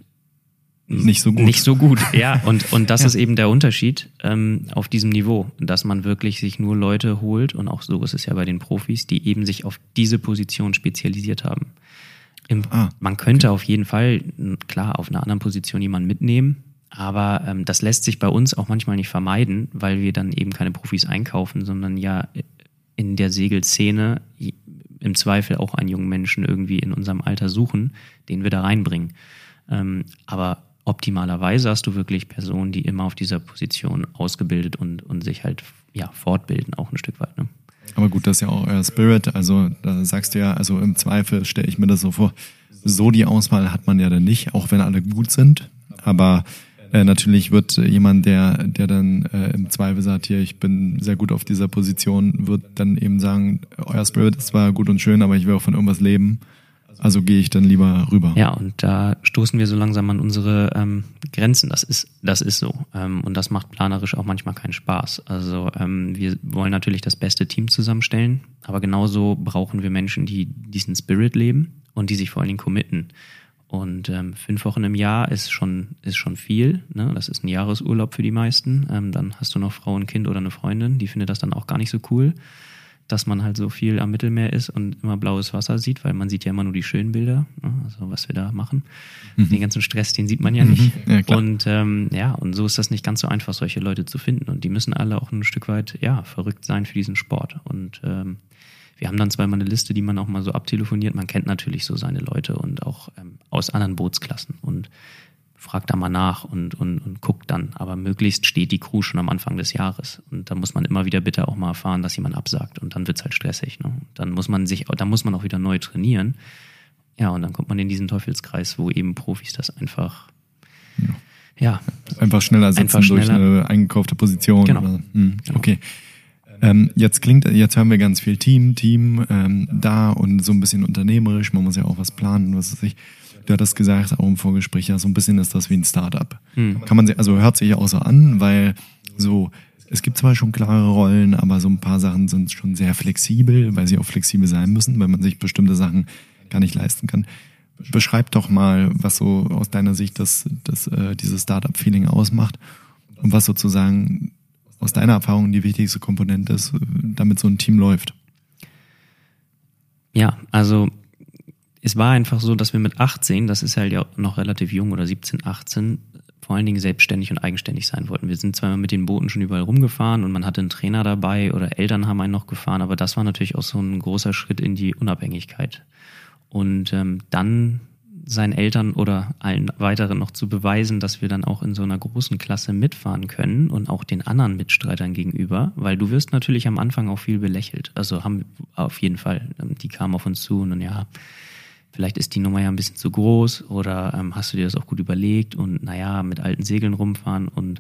nicht so gut. Nicht so gut, ja. Und, und das ja. ist eben der Unterschied ähm, auf diesem Niveau, dass man wirklich sich nur Leute holt, und auch so ist es ja bei den Profis, die eben sich auf diese Position spezialisiert haben. Im, ah, man könnte okay. auf jeden Fall, klar, auf einer anderen Position jemanden mitnehmen, aber ähm, das lässt sich bei uns auch manchmal nicht vermeiden, weil wir dann eben keine Profis einkaufen, sondern ja in der Segelszene im Zweifel auch einen jungen Menschen irgendwie in unserem Alter suchen, den wir da reinbringen. Ähm, aber optimalerweise hast du wirklich Personen, die immer auf dieser Position ausgebildet und, und sich halt ja, fortbilden, auch ein Stück weit. Ne? Aber gut, das ist ja auch euer Spirit. Also da sagst du ja, also im Zweifel stelle ich mir das so vor, so die Auswahl hat man ja dann nicht, auch wenn alle gut sind. Aber äh, natürlich wird jemand, der, der dann äh, im Zweifel sagt, hier, ich bin sehr gut auf dieser Position, wird dann eben sagen, euer Spirit ist zwar gut und schön, aber ich will auch von irgendwas leben. Also gehe ich dann lieber rüber. Ja, und da stoßen wir so langsam an unsere ähm, Grenzen. Das ist, das ist so. Ähm, und das macht planerisch auch manchmal keinen Spaß. Also ähm, wir wollen natürlich das beste Team zusammenstellen, aber genauso brauchen wir Menschen, die diesen Spirit leben und die sich vor allen Dingen committen. Und ähm, fünf Wochen im Jahr ist schon, ist schon viel. Ne? Das ist ein Jahresurlaub für die meisten. Ähm, dann hast du noch Frau und Kind oder eine Freundin, die findet das dann auch gar nicht so cool, dass man halt so viel am Mittelmeer ist und immer blaues Wasser sieht, weil man sieht ja immer nur die schönen Bilder, ne? also was wir da machen. Mhm. Den ganzen Stress, den sieht man ja nicht. Mhm. Ja, und ähm, ja, und so ist das nicht ganz so einfach, solche Leute zu finden. Und die müssen alle auch ein Stück weit ja verrückt sein für diesen Sport. Und ähm, wir haben dann zweimal eine Liste, die man auch mal so abtelefoniert. Man kennt natürlich so seine Leute und auch ähm, aus anderen Bootsklassen und fragt da mal nach und, und, und guckt dann. Aber möglichst steht die Crew schon am Anfang des Jahres. Und da muss man immer wieder bitte auch mal erfahren, dass jemand absagt. Und dann wird's halt stressig. Ne? Dann muss man sich, dann muss man auch wieder neu trainieren. Ja, und dann kommt man in diesen Teufelskreis, wo eben Profis das einfach ja. ja einfach schneller setzen einfach schneller. durch eine eingekaufte Position. Genau. Oder, hm, okay. Ähm, jetzt klingt, jetzt haben wir ganz viel Team, Team ähm, da und so ein bisschen unternehmerisch. Man muss ja auch was planen, was weiß ich. Du hattest gesagt, auch im Vorgespräch, ja, so ein bisschen ist das wie ein Startup. Hm. Kann man sich, also hört sich auch so an, weil so, es gibt zwar schon klare Rollen, aber so ein paar Sachen sind schon sehr flexibel, weil sie auch flexibel sein müssen, weil man sich bestimmte Sachen gar nicht leisten kann. Beschreib doch mal, was so aus deiner Sicht das, das, äh, dieses Startup-Feeling ausmacht und was sozusagen aus deiner Erfahrung die wichtigste Komponente ist, damit so ein Team läuft? Ja, also es war einfach so, dass wir mit 18, das ist halt ja noch relativ jung oder 17, 18, vor allen Dingen selbstständig und eigenständig sein wollten. Wir sind zwar mit den Booten schon überall rumgefahren und man hatte einen Trainer dabei oder Eltern haben einen noch gefahren, aber das war natürlich auch so ein großer Schritt in die Unabhängigkeit. Und ähm, dann seinen Eltern oder allen weiteren noch zu beweisen, dass wir dann auch in so einer großen Klasse mitfahren können und auch den anderen Mitstreitern gegenüber, weil du wirst natürlich am Anfang auch viel belächelt. Also haben auf jeden Fall, ähm, die kamen auf uns zu und dann ja, vielleicht ist die Nummer ja ein bisschen zu groß oder ähm, hast du dir das auch gut überlegt und naja, mit alten Segeln rumfahren und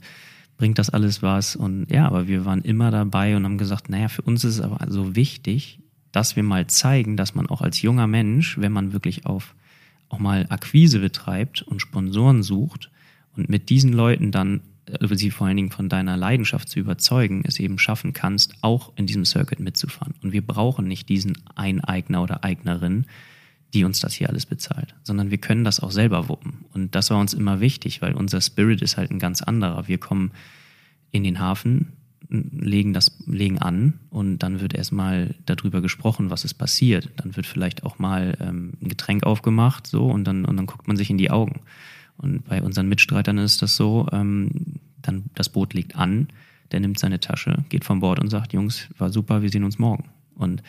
bringt das alles was und ja, aber wir waren immer dabei und haben gesagt, naja, für uns ist es aber so wichtig, dass wir mal zeigen, dass man auch als junger Mensch, wenn man wirklich auf auch mal Akquise betreibt und Sponsoren sucht und mit diesen Leuten dann äh, sie vor allen Dingen von deiner Leidenschaft zu überzeugen, es eben schaffen kannst, auch in diesem Circuit mitzufahren. Und wir brauchen nicht diesen Eineigner oder Eignerin, die uns das hier alles bezahlt, sondern wir können das auch selber wuppen. Und das war uns immer wichtig, weil unser Spirit ist halt ein ganz anderer. Wir kommen in den Hafen, legen das, legen an und dann wird erstmal darüber gesprochen, was ist passiert. Dann wird vielleicht auch mal ähm, ein Getränk aufgemacht, so, und dann, und dann guckt man sich in die Augen. Und bei unseren Mitstreitern ist das so, ähm, dann das Boot liegt an, der nimmt seine Tasche, geht vom Bord und sagt, Jungs, war super, wir sehen uns morgen. Und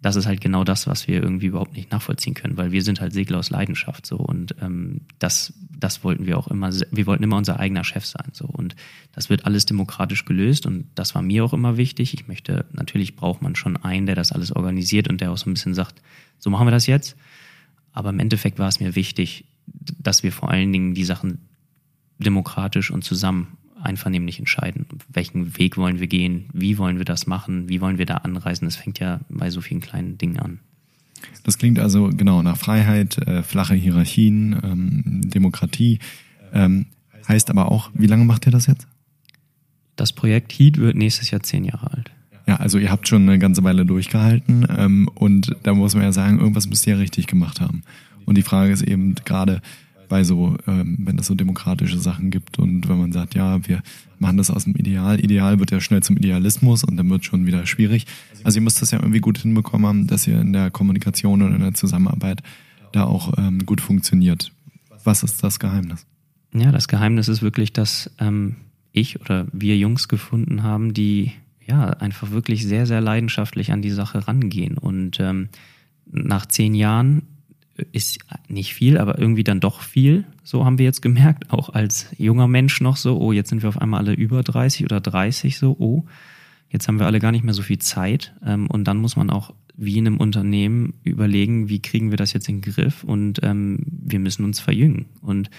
das ist halt genau das, was wir irgendwie überhaupt nicht nachvollziehen können, weil wir sind halt Segler aus Leidenschaft so. Und ähm, das, das wollten wir auch immer, wir wollten immer unser eigener Chef sein so. Und das wird alles demokratisch gelöst und das war mir auch immer wichtig. Ich möchte, natürlich braucht man schon einen, der das alles organisiert und der auch so ein bisschen sagt, so machen wir das jetzt, aber im Endeffekt war es mir wichtig, dass wir vor allen Dingen die Sachen demokratisch und zusammen einvernehmlich entscheiden. Welchen Weg wollen wir gehen? Wie wollen wir das machen? Wie wollen wir da anreisen? Es fängt ja bei so vielen kleinen Dingen an. Das klingt also genau nach Freiheit, äh, flache Hierarchien, ähm, Demokratie. Ähm, heißt aber auch, wie lange macht ihr das jetzt? Das Projekt Heat wird nächstes Jahr zehn Jahre alt. Ja, also ihr habt schon eine ganze Weile durchgehalten ähm, und da muss man ja sagen, irgendwas müsst ihr ja richtig gemacht haben. Und die Frage ist eben gerade, bei so, ähm, wenn es so demokratische Sachen gibt und wenn man sagt, ja, wir machen das aus dem Ideal. Ideal wird ja schnell zum Idealismus und dann wird schon wieder schwierig. Also ihr müsst das ja irgendwie gut hinbekommen haben, dass ihr in der Kommunikation und in der Zusammenarbeit da auch ähm, gut funktioniert. Was ist das Geheimnis? Ja, das Geheimnis ist wirklich, dass ähm, ich oder wir Jungs gefunden haben, die ja einfach wirklich sehr, sehr leidenschaftlich an die Sache rangehen. Und ähm, nach zehn Jahren ist nicht viel, aber irgendwie dann doch viel. So haben wir jetzt gemerkt, auch als junger Mensch noch so, oh, jetzt sind wir auf einmal alle über 30 oder 30 so, oh, jetzt haben wir alle gar nicht mehr so viel Zeit. Ähm, und dann muss man auch wie in einem Unternehmen überlegen, wie kriegen wir das jetzt in den Griff und ähm, wir müssen uns verjüngen. Und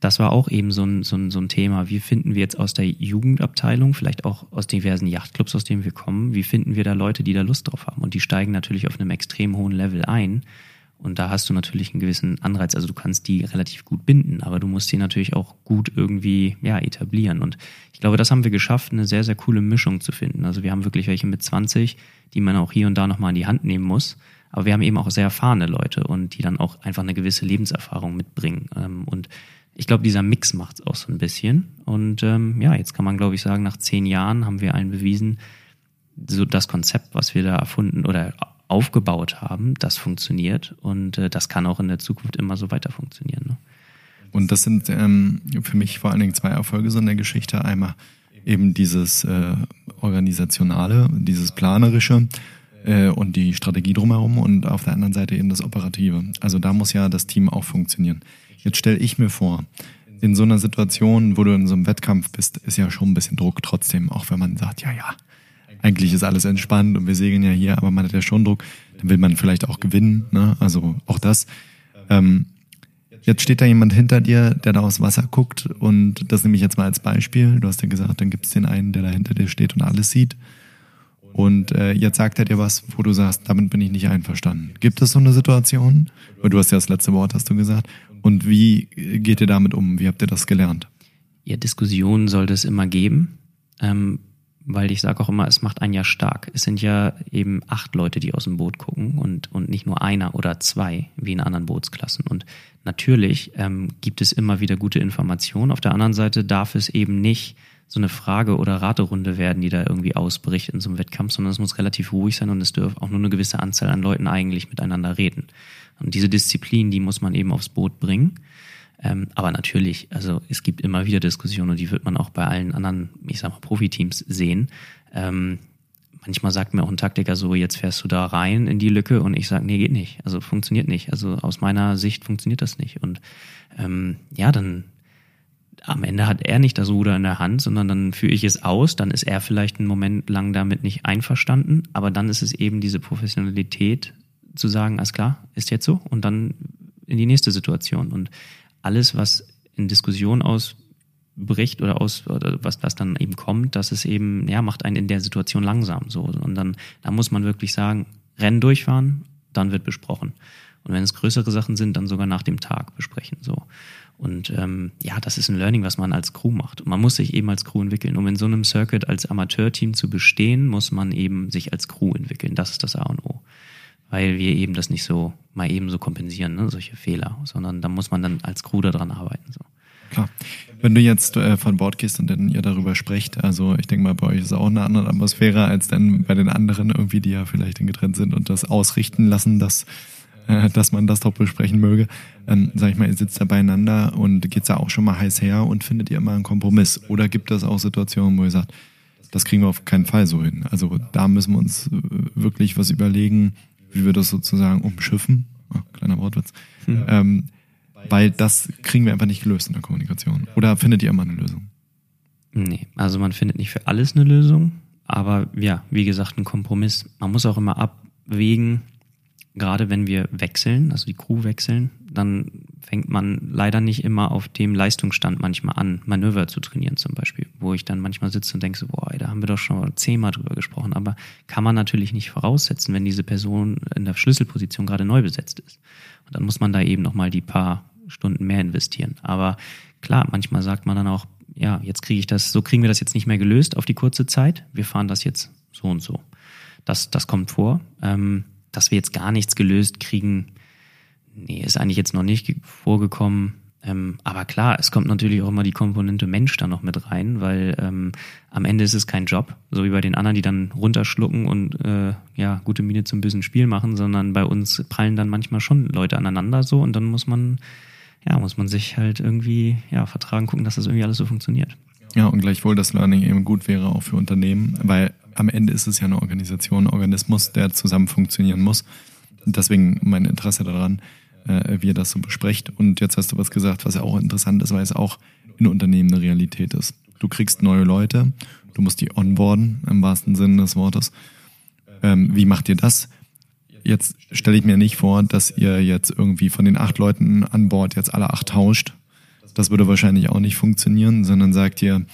das war auch eben so ein, so, ein, so ein Thema. Wie finden wir jetzt aus der Jugendabteilung, vielleicht auch aus diversen Yachtclubs, aus denen wir kommen, wie finden wir da Leute, die da Lust drauf haben? Und die steigen natürlich auf einem extrem hohen Level ein und da hast du natürlich einen gewissen Anreiz. Also du kannst die relativ gut binden, aber du musst die natürlich auch gut irgendwie ja, etablieren. Und ich glaube, das haben wir geschafft, eine sehr, sehr coole Mischung zu finden. Also wir haben wirklich welche mit 20, die man auch hier und da nochmal in die Hand nehmen muss. Aber wir haben eben auch sehr erfahrene Leute und die dann auch einfach eine gewisse Lebenserfahrung mitbringen. Ähm, und ich glaube, dieser Mix macht es auch so ein bisschen. Und ähm, ja, jetzt kann man, glaube ich, sagen, nach zehn Jahren haben wir allen bewiesen, so das Konzept, was wir da erfunden oder aufgebaut haben, das funktioniert und äh, das kann auch in der Zukunft immer so weiter funktionieren. Ne? Und das sind ähm, für mich vor allen Dingen zwei Erfolge so in der Geschichte. Einmal eben dieses äh, organisationale, dieses planerische äh, und die Strategie drumherum und auf der anderen Seite eben das operative. Also da muss ja das Team auch funktionieren. Jetzt stelle ich mir vor, in so einer Situation, wo du in so einem Wettkampf bist, ist ja schon ein bisschen Druck trotzdem, auch wenn man sagt, ja, ja, eigentlich ist alles entspannt und wir segeln ja hier, aber man hat ja schon Druck, dann will man vielleicht auch gewinnen, ne? also auch das. Ähm, jetzt steht da jemand hinter dir, der da aufs Wasser guckt und das nehme ich jetzt mal als Beispiel. Du hast ja gesagt, dann gibt es den einen, der da hinter dir steht und alles sieht. Und äh, jetzt sagt er dir was, wo du sagst, damit bin ich nicht einverstanden. Gibt es so eine Situation? Weil du hast ja das letzte Wort, hast du gesagt. Und wie geht ihr damit um? Wie habt ihr das gelernt? Ja, Diskussionen sollte es immer geben. Ähm, weil ich sage auch immer, es macht einen ja stark. Es sind ja eben acht Leute, die aus dem Boot gucken und, und nicht nur einer oder zwei, wie in anderen Bootsklassen. Und natürlich ähm, gibt es immer wieder gute Informationen. Auf der anderen Seite darf es eben nicht so eine Frage- oder Raterunde werden, die da irgendwie ausbricht in so einem Wettkampf, sondern es muss relativ ruhig sein und es dürfen auch nur eine gewisse Anzahl an Leuten eigentlich miteinander reden. Und diese Disziplin, die muss man eben aufs Boot bringen. Ähm, aber natürlich, also es gibt immer wieder Diskussionen und die wird man auch bei allen anderen, ich sag mal, Profiteams sehen. Ähm, manchmal sagt mir auch ein Taktiker so, jetzt fährst du da rein in die Lücke und ich sage, nee, geht nicht. Also funktioniert nicht. Also aus meiner Sicht funktioniert das nicht. Und ähm, ja, dann am Ende hat er nicht das Ruder in der Hand, sondern dann führe ich es aus, dann ist er vielleicht einen Moment lang damit nicht einverstanden, aber dann ist es eben diese Professionalität zu sagen, alles klar, ist jetzt so und dann in die nächste Situation. Und alles, was in Diskussion ausbricht oder aus, oder was, was dann eben kommt, dass es eben, ja, macht einen in der Situation langsam so. Und dann, da muss man wirklich sagen, Rennen durchfahren, dann wird besprochen. Und wenn es größere Sachen sind, dann sogar nach dem Tag besprechen. So. Und ähm, ja, das ist ein Learning, was man als Crew macht. Und man muss sich eben als Crew entwickeln. Um in so einem Circuit als Amateurteam zu bestehen, muss man eben sich als Crew entwickeln. Das ist das A und O weil wir eben das nicht so mal eben so kompensieren, ne, solche Fehler, sondern da muss man dann als Crew daran arbeiten. So. Klar. Wenn du jetzt äh, von Bord gehst und dann ihr darüber sprecht, also ich denke mal, bei euch ist auch eine andere Atmosphäre als dann bei den anderen irgendwie, die ja vielleicht getrennt sind und das ausrichten lassen, dass, äh, dass man das doch besprechen möge. Ähm, sag ich mal, ihr sitzt da beieinander und geht's da auch schon mal heiß her und findet ihr immer einen Kompromiss? Oder gibt es auch Situationen, wo ihr sagt, das kriegen wir auf keinen Fall so hin. Also da müssen wir uns äh, wirklich was überlegen, wie wir das sozusagen umschiffen. Oh, kleiner Wortwitz. Hm. Ähm, weil das kriegen wir einfach nicht gelöst in der Kommunikation. Oder findet ihr immer eine Lösung? Nee, also man findet nicht für alles eine Lösung, aber ja, wie gesagt, ein Kompromiss. Man muss auch immer abwägen, gerade wenn wir wechseln, also die Crew wechseln, dann fängt man leider nicht immer auf dem Leistungsstand manchmal an, Manöver zu trainieren zum Beispiel, wo ich dann manchmal sitze und denke so, boah, da haben wir doch schon zehnmal drüber gesprochen, aber kann man natürlich nicht voraussetzen, wenn diese Person in der Schlüsselposition gerade neu besetzt ist. Und dann muss man da eben nochmal die paar Stunden mehr investieren. Aber klar, manchmal sagt man dann auch, ja, jetzt kriege ich das, so kriegen wir das jetzt nicht mehr gelöst auf die kurze Zeit. Wir fahren das jetzt so und so. Das, das kommt vor. Ähm, dass wir jetzt gar nichts gelöst kriegen, nee, ist eigentlich jetzt noch nicht vorgekommen. Ähm, aber klar, es kommt natürlich auch immer die Komponente Mensch da noch mit rein, weil ähm, am Ende ist es kein Job, so wie bei den anderen, die dann runterschlucken und äh, ja, gute Miene zum bösen Spiel machen, sondern bei uns prallen dann manchmal schon Leute aneinander so und dann muss man ja, muss man sich halt irgendwie ja, vertragen, gucken, dass das irgendwie alles so funktioniert. Ja, und gleichwohl, dass Learning eben gut wäre auch für Unternehmen, weil am Ende ist es ja eine Organisation, ein Organismus, der zusammen funktionieren muss. Deswegen mein Interesse daran, äh, wie ihr das so besprecht. Und jetzt hast du was gesagt, was ja auch interessant ist, weil es auch in Unternehmen eine Realität ist. Du kriegst neue Leute, du musst die onboarden, im wahrsten Sinne des Wortes. Ähm, wie macht ihr das? Jetzt stelle ich mir nicht vor, dass ihr jetzt irgendwie von den acht Leuten an Bord jetzt alle acht tauscht. Das würde wahrscheinlich auch nicht funktionieren, sondern sagt ihr,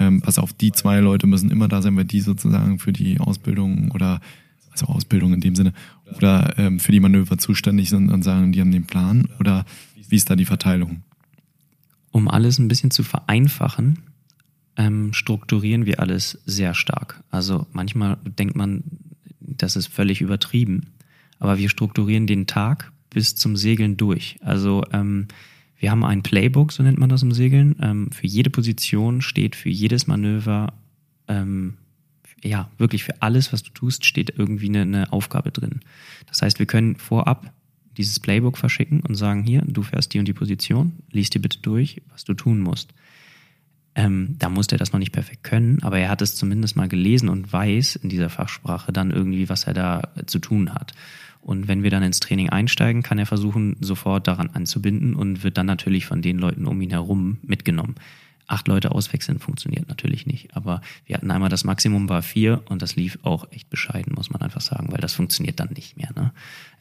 ähm, pass auf, die zwei Leute müssen immer da sein, weil die sozusagen für die Ausbildung oder also Ausbildung in dem Sinne oder ähm, für die Manöver zuständig sind und sagen, die haben den Plan oder wie ist da die Verteilung? Um alles ein bisschen zu vereinfachen, ähm, strukturieren wir alles sehr stark. Also manchmal denkt man, das ist völlig übertrieben. Aber wir strukturieren den Tag bis zum Segeln durch. Also ähm, wir haben ein Playbook, so nennt man das im Segeln. Ähm, für jede Position steht für jedes Manöver, ähm, ja, wirklich für alles, was du tust, steht irgendwie eine, eine Aufgabe drin. Das heißt, wir können vorab dieses Playbook verschicken und sagen, hier, du fährst die und die Position, liest dir bitte durch, was du tun musst. Ähm, da musste er das noch nicht perfekt können, aber er hat es zumindest mal gelesen und weiß in dieser Fachsprache dann irgendwie, was er da zu tun hat. Und wenn wir dann ins Training einsteigen, kann er versuchen, sofort daran anzubinden und wird dann natürlich von den Leuten um ihn herum mitgenommen acht Leute auswechseln funktioniert natürlich nicht. Aber wir hatten einmal das Maximum war vier und das lief auch echt bescheiden, muss man einfach sagen, weil das funktioniert dann nicht mehr. Ne?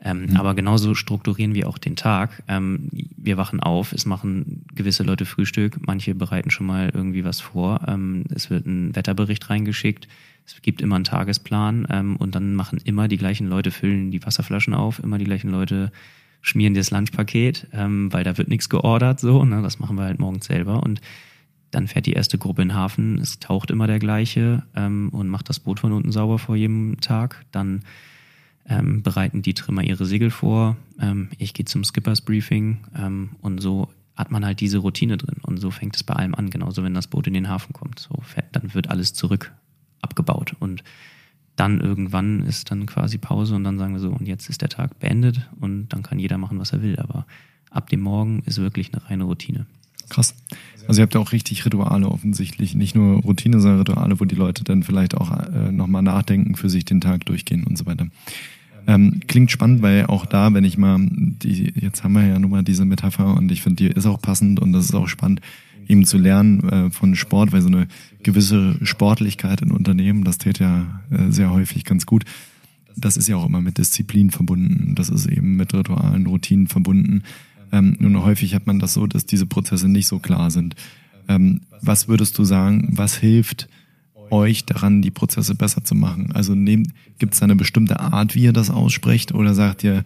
Ähm, mhm. Aber genauso strukturieren wir auch den Tag. Ähm, wir wachen auf, es machen gewisse Leute Frühstück, manche bereiten schon mal irgendwie was vor. Ähm, es wird ein Wetterbericht reingeschickt. Es gibt immer einen Tagesplan ähm, und dann machen immer die gleichen Leute, füllen die Wasserflaschen auf, immer die gleichen Leute schmieren das Lunchpaket, ähm, weil da wird nichts geordert, so, ne? das machen wir halt morgens selber und dann fährt die erste Gruppe in den Hafen, es taucht immer der gleiche ähm, und macht das Boot von unten sauber vor jedem Tag. Dann ähm, bereiten die Trimmer ihre Segel vor. Ähm, ich gehe zum Skippers Briefing ähm, und so hat man halt diese Routine drin. Und so fängt es bei allem an, genauso wenn das Boot in den Hafen kommt. So fährt, dann wird alles zurück abgebaut. Und dann irgendwann ist dann quasi Pause und dann sagen wir so, und jetzt ist der Tag beendet und dann kann jeder machen, was er will. Aber ab dem Morgen ist wirklich eine reine Routine. Krass. Also ihr habt ja auch richtig Rituale offensichtlich. Nicht nur Routine, sondern Rituale, wo die Leute dann vielleicht auch äh, nochmal nachdenken, für sich den Tag durchgehen und so weiter. Ähm, klingt spannend, weil auch da, wenn ich mal, die, jetzt haben wir ja nun mal diese Metapher und ich finde, die ist auch passend und das ist auch spannend, eben zu lernen äh, von Sport, weil so eine gewisse Sportlichkeit in Unternehmen, das täte ja äh, sehr häufig ganz gut. Das ist ja auch immer mit Disziplin verbunden. Das ist eben mit Ritualen, Routinen verbunden. Ähm, nun häufig hat man das so, dass diese Prozesse nicht so klar sind. Ähm, was würdest du sagen, was hilft euch daran, die Prozesse besser zu machen? Also gibt es da eine bestimmte Art, wie ihr das aussprecht oder sagt ihr,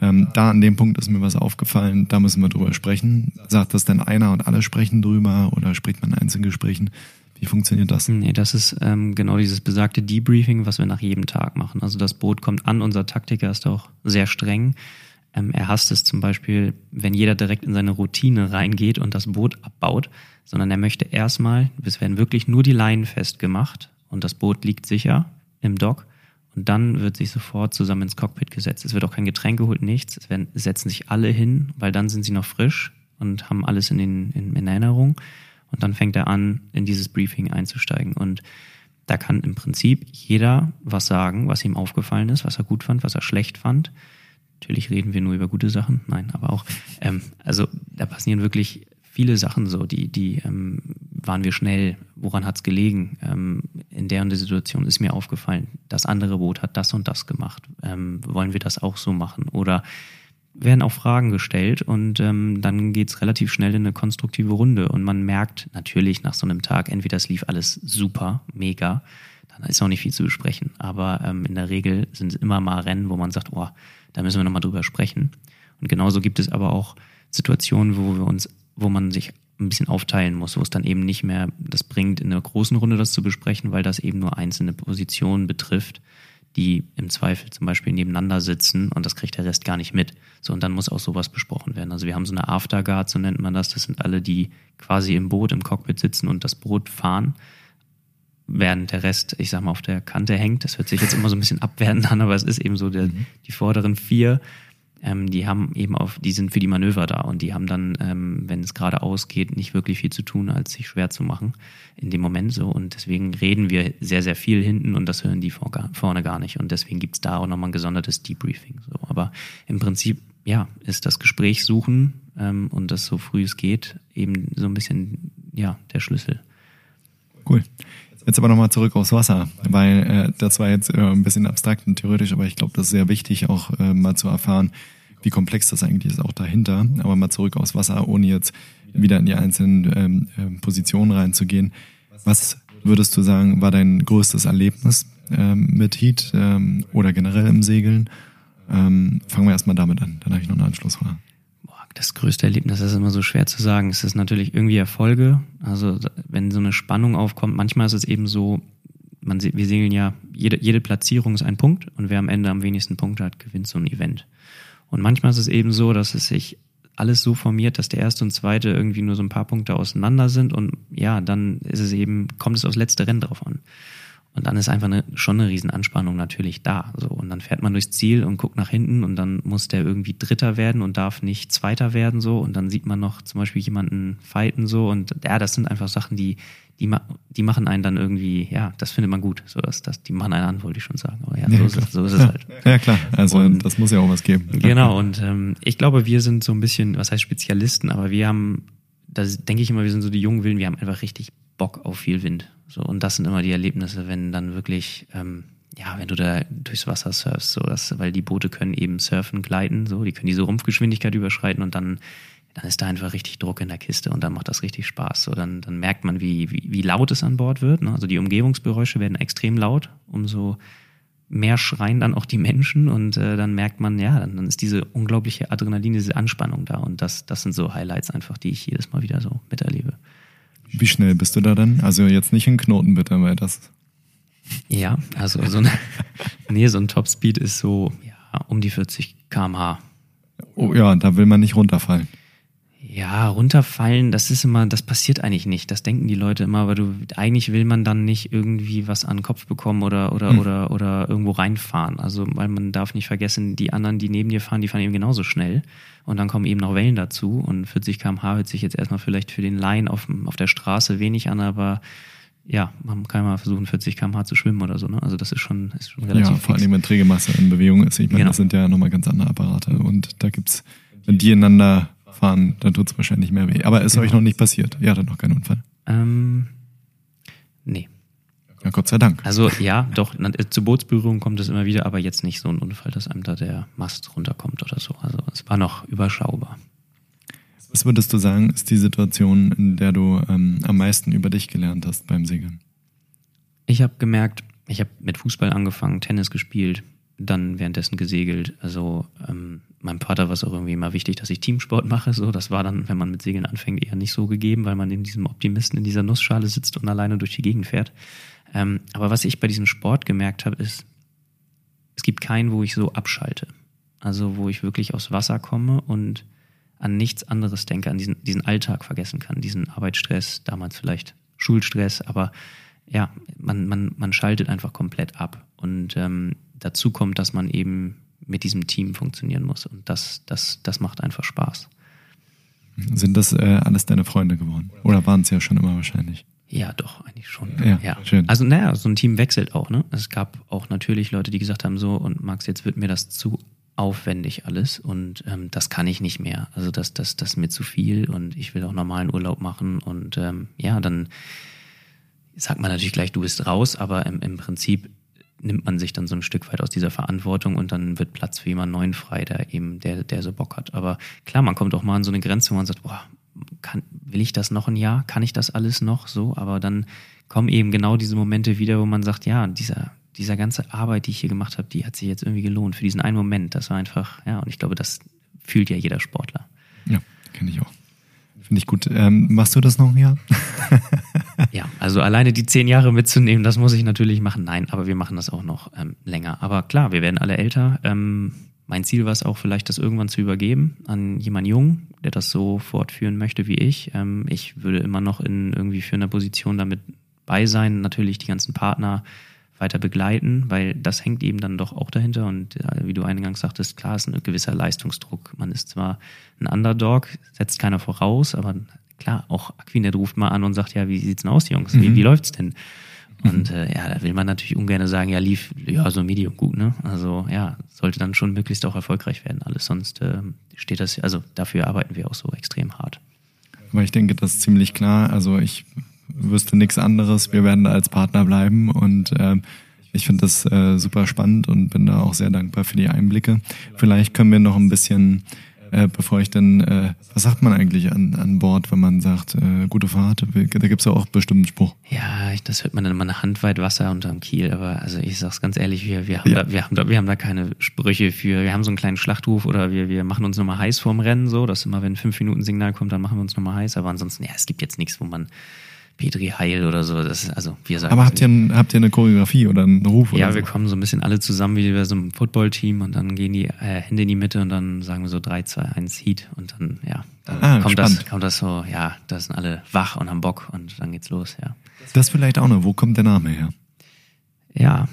ähm, da an dem Punkt ist mir was aufgefallen, da müssen wir drüber sprechen. Sagt das denn einer und alle sprechen drüber oder spricht man in Einzelgesprächen? Wie funktioniert das? Nee, das ist ähm, genau dieses besagte Debriefing, was wir nach jedem Tag machen. Also das Boot kommt an, unser Taktiker ist auch sehr streng. Ähm, er hasst es zum Beispiel, wenn jeder direkt in seine Routine reingeht und das Boot abbaut, sondern er möchte erstmal, es werden wirklich nur die Leinen festgemacht und das Boot liegt sicher im Dock und dann wird sich sofort zusammen ins Cockpit gesetzt. Es wird auch kein Getränk geholt, nichts. Es werden, setzen sich alle hin, weil dann sind sie noch frisch und haben alles in, den, in, in Erinnerung. Und dann fängt er an, in dieses Briefing einzusteigen. Und da kann im Prinzip jeder was sagen, was ihm aufgefallen ist, was er gut fand, was er schlecht fand. Natürlich reden wir nur über gute Sachen, nein, aber auch, ähm, also da passieren wirklich viele Sachen so, die, die ähm, waren wir schnell, woran hat's gelegen? Ähm, in der und der Situation ist mir aufgefallen, das andere Boot hat das und das gemacht. Ähm, wollen wir das auch so machen? Oder werden auch Fragen gestellt und ähm, dann geht's relativ schnell in eine konstruktive Runde und man merkt natürlich nach so einem Tag, entweder es lief alles super, mega, dann ist auch nicht viel zu besprechen. Aber ähm, in der Regel sind es immer mal Rennen, wo man sagt, oh, da müssen wir nochmal drüber sprechen. Und genauso gibt es aber auch Situationen, wo wir uns, wo man sich ein bisschen aufteilen muss, wo es dann eben nicht mehr das bringt, in einer großen Runde das zu besprechen, weil das eben nur einzelne Positionen betrifft die im Zweifel zum Beispiel nebeneinander sitzen und das kriegt der Rest gar nicht mit. So, und dann muss auch sowas besprochen werden. Also wir haben so eine Afterguard, so nennt man das. Das sind alle, die quasi im Boot, im Cockpit sitzen und das Boot fahren, während der Rest, ich sag mal, auf der Kante hängt. Das hört sich jetzt immer so ein bisschen abwertend an, aber es ist eben so, der, mhm. die vorderen vier ähm, die haben eben auf, die sind für die Manöver da und die haben dann, ähm, wenn es gerade ausgeht, nicht wirklich viel zu tun, als sich schwer zu machen in dem Moment so. Und deswegen reden wir sehr, sehr viel hinten und das hören die vor, vorne gar nicht. Und deswegen gibt's da auch nochmal ein gesondertes Debriefing. So. Aber im Prinzip, ja, ist das Gespräch suchen ähm, und das so früh es geht, eben so ein bisschen, ja, der Schlüssel. Cool. Jetzt aber nochmal zurück aufs Wasser, weil äh, das war jetzt äh, ein bisschen abstrakt und theoretisch, aber ich glaube, das ist sehr wichtig, auch äh, mal zu erfahren, wie komplex das eigentlich ist, auch dahinter. Aber mal zurück aufs Wasser, ohne jetzt wieder in die einzelnen ähm, äh, Positionen reinzugehen. Was würdest du sagen, war dein größtes Erlebnis ähm, mit Heat ähm, oder generell im Segeln? Ähm, fangen wir erstmal damit an, dann habe ich noch eine Anschlussfrage das größte Erlebnis ist immer so schwer zu sagen. Es ist natürlich irgendwie Erfolge. Also wenn so eine Spannung aufkommt, manchmal ist es eben so, man, wir segeln ja, jede, jede Platzierung ist ein Punkt und wer am Ende am wenigsten Punkte hat, gewinnt so ein Event. Und manchmal ist es eben so, dass es sich alles so formiert, dass der erste und zweite irgendwie nur so ein paar Punkte auseinander sind und ja, dann ist es eben, kommt es aufs letzte Rennen drauf an. Und dann ist einfach eine, schon eine Riesenanspannung natürlich da. So. Und dann fährt man durchs Ziel und guckt nach hinten und dann muss der irgendwie Dritter werden und darf nicht Zweiter werden so. Und dann sieht man noch zum Beispiel jemanden fighten so. Und ja, das sind einfach Sachen, die, die, die machen einen dann irgendwie, ja, das findet man gut. So, dass, das, die machen einen an, wollte ich schon sagen. Aber ja, so, ja, ist, es, so ist es halt. Ja, klar. Also und, das muss ja auch was geben. Genau. Und ähm, ich glaube, wir sind so ein bisschen, was heißt Spezialisten, aber wir haben, da denke ich immer, wir sind so die jungen Willen, wir haben einfach richtig Bock auf viel Wind. So, und das sind immer die Erlebnisse, wenn dann wirklich, ähm, ja, wenn du da durchs Wasser surfst, so, das, weil die Boote können eben surfen, gleiten, so, die können diese Rumpfgeschwindigkeit überschreiten und dann, dann ist da einfach richtig Druck in der Kiste und dann macht das richtig Spaß. So, dann, dann merkt man, wie, wie, wie laut es an Bord wird. Ne? Also die Umgebungsgeräusche werden extrem laut, umso mehr schreien dann auch die Menschen und äh, dann merkt man, ja, dann, dann ist diese unglaubliche Adrenalin, diese Anspannung da und das, das sind so Highlights einfach, die ich jedes Mal wieder so miterlebe. Wie schnell bist du da dann? Also jetzt nicht in Knoten bitte, weil das. Ja, also so, eine, nee, so ein Topspeed ist so ja, um die 40 km/h. Oh ja, da will man nicht runterfallen. Ja, runterfallen, das ist immer, das passiert eigentlich nicht. Das denken die Leute immer, aber du, eigentlich will man dann nicht irgendwie was an den Kopf bekommen oder, oder, hm. oder, oder irgendwo reinfahren. Also, weil man darf nicht vergessen, die anderen, die neben dir fahren, die fahren eben genauso schnell. Und dann kommen eben noch Wellen dazu. Und 40 km/h hört sich jetzt erstmal vielleicht für den Laien auf, auf der Straße wenig an, aber ja, man kann mal versuchen, 40 km/h zu schwimmen oder so. Ne? Also das ist schon, ist schon relativ Ja, vor allem, wenn Trägemasse in Bewegung ist. Ich meine, genau. das sind ja nochmal ganz andere Apparate. Und da gibt's, wenn die ineinander fahren, dann tut's wahrscheinlich mehr weh. Aber ist genau. euch noch nicht passiert? Ihr hattet noch keinen Unfall? Ähm, nee. Ja, Gott sei Dank. Also ja, doch, zu Bootsberührung kommt es immer wieder, aber jetzt nicht so ein Unfall, dass einem da der Mast runterkommt oder so. Also es war noch überschaubar. Was würdest du sagen, ist die Situation, in der du ähm, am meisten über dich gelernt hast beim Segeln? Ich habe gemerkt, ich habe mit Fußball angefangen, Tennis gespielt, dann währenddessen gesegelt. Also ähm, meinem Vater war es auch irgendwie immer wichtig, dass ich Teamsport mache. So, das war dann, wenn man mit Segeln anfängt, eher nicht so gegeben, weil man in diesem Optimisten in dieser Nussschale sitzt und alleine durch die Gegend fährt. Ähm, aber was ich bei diesem Sport gemerkt habe, ist, es gibt keinen, wo ich so abschalte. Also wo ich wirklich aufs Wasser komme und an nichts anderes denke, an diesen, diesen Alltag vergessen kann, diesen Arbeitsstress, damals vielleicht Schulstress, aber ja, man, man, man schaltet einfach komplett ab. Und ähm, dazu kommt, dass man eben mit diesem Team funktionieren muss. Und das, das, das macht einfach Spaß. Sind das äh, alles deine Freunde geworden? Oder waren es ja schon immer wahrscheinlich? Ja, doch, eigentlich schon. Ja, ja. schön. Also, naja, so ein Team wechselt auch, ne? Es gab auch natürlich Leute, die gesagt haben, so, und Max, jetzt wird mir das zu aufwendig alles und ähm, das kann ich nicht mehr. Also das, das, das ist mir zu viel und ich will auch normalen Urlaub machen und ähm, ja, dann sagt man natürlich gleich, du bist raus, aber im, im Prinzip nimmt man sich dann so ein Stück weit aus dieser Verantwortung und dann wird Platz für jemanden neuen frei, der eben, der, der so Bock hat. Aber klar, man kommt auch mal an so eine Grenze, wo man sagt, boah, kann, will ich das noch ein Jahr? Kann ich das alles noch so? Aber dann kommen eben genau diese Momente wieder, wo man sagt, ja, dieser, dieser ganze Arbeit, die ich hier gemacht habe, die hat sich jetzt irgendwie gelohnt für diesen einen Moment. Das war einfach, ja, und ich glaube, das fühlt ja jeder Sportler. Ja, kenne ich auch. Finde ich gut. Ähm, machst du das noch ein Jahr? ja, also alleine die zehn Jahre mitzunehmen, das muss ich natürlich machen. Nein, aber wir machen das auch noch ähm, länger. Aber klar, wir werden alle älter. Ähm, mein Ziel war es auch vielleicht, das irgendwann zu übergeben an jemanden jung, der das so fortführen möchte wie ich. Ähm, ich würde immer noch in irgendwie für eine Position damit bei sein, natürlich die ganzen Partner weiter begleiten, weil das hängt eben dann doch auch dahinter. Und wie du eingangs sagtest, klar ist ein gewisser Leistungsdruck. Man ist zwar ein Underdog, setzt keiner voraus, aber klar, auch Aquinet ruft mal an und sagt, ja, wie sieht's denn aus, Jungs? Wie, mhm. wie läuft's denn? Und äh, ja, da will man natürlich ungern sagen, ja, lief ja so medium gut, ne? Also ja, sollte dann schon möglichst auch erfolgreich werden. Alles sonst äh, steht das, also dafür arbeiten wir auch so extrem hart. Aber ich denke, das ist ziemlich klar. Also ich wüsste nichts anderes. Wir werden da als Partner bleiben und äh, ich finde das äh, super spannend und bin da auch sehr dankbar für die Einblicke. Vielleicht können wir noch ein bisschen äh, bevor ich dann, äh, was sagt man eigentlich an, an Bord, wenn man sagt, äh, gute Fahrt? Da gibt's ja auch bestimmt einen Spruch. Ja, das hört man dann immer eine Hand weit Wasser unterm Kiel, aber also ich sag's ganz ehrlich, wir, wir, haben, ja. da, wir, haben, da, wir haben da keine Sprüche für. Wir haben so einen kleinen Schlachtruf oder wir, wir machen uns nochmal heiß vorm Rennen, so, dass immer, wenn fünf Minuten Signal kommt, dann machen wir uns nochmal heiß. Aber ansonsten, ja, es gibt jetzt nichts, wo man Petri Heil oder so. Das ist, also wir sagen. Aber habt ihr, ein, habt ihr eine Choreografie oder einen Ruf? Ja, oder wir kommen so ein bisschen alle zusammen wie bei so einem Footballteam und dann gehen die äh, Hände in die Mitte und dann sagen wir so 3, 2, 1 Heat und dann, ja, dann ah, kommt, das, kommt das so, ja, da sind alle wach und haben Bock und dann geht's los, ja. Das vielleicht auch noch, wo kommt der Name her? Ja,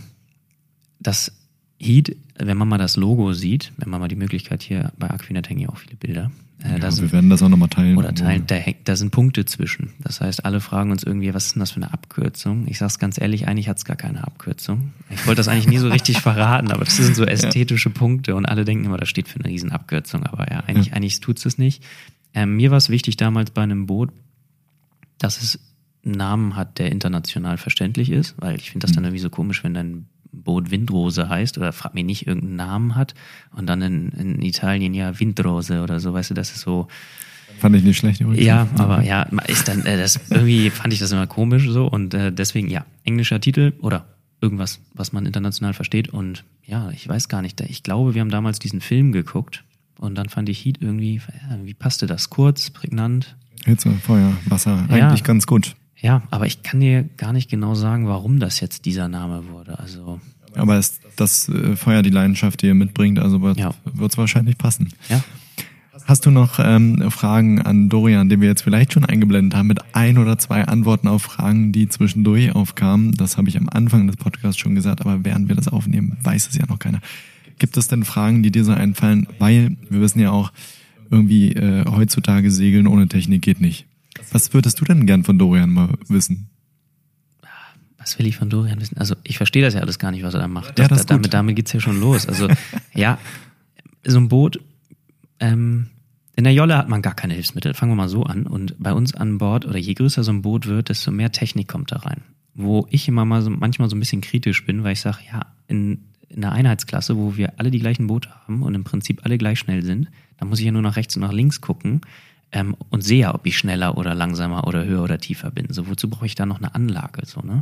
das Heat, wenn man mal das Logo sieht, wenn man mal die Möglichkeit hier bei Aquinet hängen ja auch viele Bilder, äh, ja, sind, wir werden das auch nochmal teilen. Oder teilen, da, da sind Punkte zwischen. Das heißt, alle fragen uns irgendwie, was ist denn das für eine Abkürzung? Ich sag's ganz ehrlich, eigentlich hat's gar keine Abkürzung. Ich wollte das eigentlich nie so richtig verraten, aber das sind so ästhetische ja. Punkte und alle denken immer, das steht für eine riesen Abkürzung. Aber ja, eigentlich, ja. eigentlich tut's es nicht. Ähm, mir war es wichtig damals bei einem Boot, dass es einen Namen hat, der international verständlich ist, weil ich finde das dann mhm. irgendwie so komisch, wenn dein Boot Windrose heißt oder frag mich nicht irgendeinen Namen hat und dann in, in Italien ja Windrose oder so, weißt du, das ist so. Fand ich nicht schlecht. Übrigens. Ja, aber ja, ist dann äh, das irgendwie fand ich das immer komisch so und äh, deswegen ja englischer Titel oder irgendwas, was man international versteht und ja, ich weiß gar nicht. Ich glaube, wir haben damals diesen Film geguckt und dann fand ich Heat irgendwie, ja, wie passte das? Kurz, prägnant. Hitze, Feuer, Wasser, ja. eigentlich ganz gut. Ja, aber ich kann dir gar nicht genau sagen, warum das jetzt dieser Name wurde. Also. Aber ist das äh, Feuer die Leidenschaft, die ihr mitbringt, also wird ja. es wahrscheinlich passen. Ja. Hast du noch ähm, Fragen an Dorian, die wir jetzt vielleicht schon eingeblendet haben, mit ein oder zwei Antworten auf Fragen, die zwischendurch aufkamen? Das habe ich am Anfang des Podcasts schon gesagt, aber während wir das aufnehmen, weiß es ja noch keiner. Gibt es denn Fragen, die dir so einfallen? Weil wir wissen ja auch, irgendwie äh, heutzutage segeln ohne Technik geht nicht. Was würdest du denn gern von Dorian mal wissen? Was will ich von Dorian wissen? Also ich verstehe das ja alles gar nicht, was er da macht. Das, ja, das ist damit, damit geht's ja schon los. Also ja, so ein Boot, ähm, in der Jolle hat man gar keine Hilfsmittel. Fangen wir mal so an. Und bei uns an Bord, oder je größer so ein Boot wird, desto mehr Technik kommt da rein. Wo ich immer mal so, manchmal so ein bisschen kritisch bin, weil ich sage, ja, in, in einer Einheitsklasse, wo wir alle die gleichen Boote haben und im Prinzip alle gleich schnell sind, da muss ich ja nur nach rechts und nach links gucken ähm, und sehe ja, ob ich schneller oder langsamer oder höher oder tiefer bin. So, wozu brauche ich da noch eine Anlage? So, ne?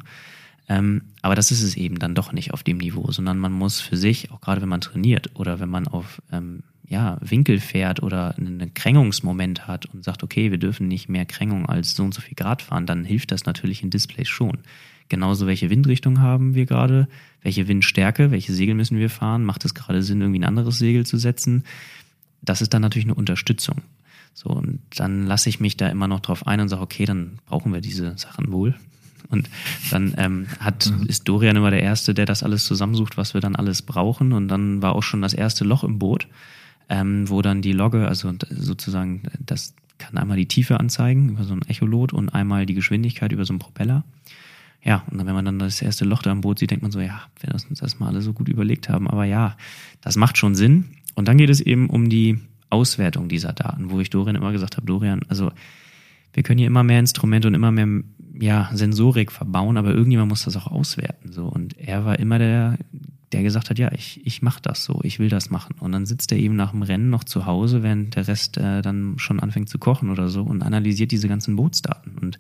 Ähm, aber das ist es eben dann doch nicht auf dem Niveau, sondern man muss für sich, auch gerade wenn man trainiert oder wenn man auf ähm, ja, Winkel fährt oder einen Krängungsmoment hat und sagt, okay, wir dürfen nicht mehr Krängung als so und so viel Grad fahren, dann hilft das natürlich in Displays schon. Genauso, welche Windrichtung haben wir gerade, welche Windstärke, welche Segel müssen wir fahren, macht es gerade Sinn, irgendwie ein anderes Segel zu setzen? Das ist dann natürlich eine Unterstützung. So, und dann lasse ich mich da immer noch drauf ein und sage, okay, dann brauchen wir diese Sachen wohl. Und dann ähm, hat, mhm. ist Dorian immer der Erste, der das alles zusammensucht, was wir dann alles brauchen. Und dann war auch schon das erste Loch im Boot, ähm, wo dann die Logge, also sozusagen, das kann einmal die Tiefe anzeigen über so ein Echolot und einmal die Geschwindigkeit über so einen Propeller. Ja, und dann, wenn man dann das erste Loch da im Boot sieht, denkt man so, ja, wenn wir uns das mal alle so gut überlegt haben. Aber ja, das macht schon Sinn. Und dann geht es eben um die Auswertung dieser Daten, wo ich Dorian immer gesagt habe, Dorian, also wir können hier immer mehr Instrumente und immer mehr ja, Sensorik verbauen, aber irgendjemand muss das auch auswerten. So. Und er war immer der, der gesagt hat, ja, ich, ich mache das so, ich will das machen. Und dann sitzt er eben nach dem Rennen noch zu Hause, während der Rest äh, dann schon anfängt zu kochen oder so und analysiert diese ganzen Bootsdaten und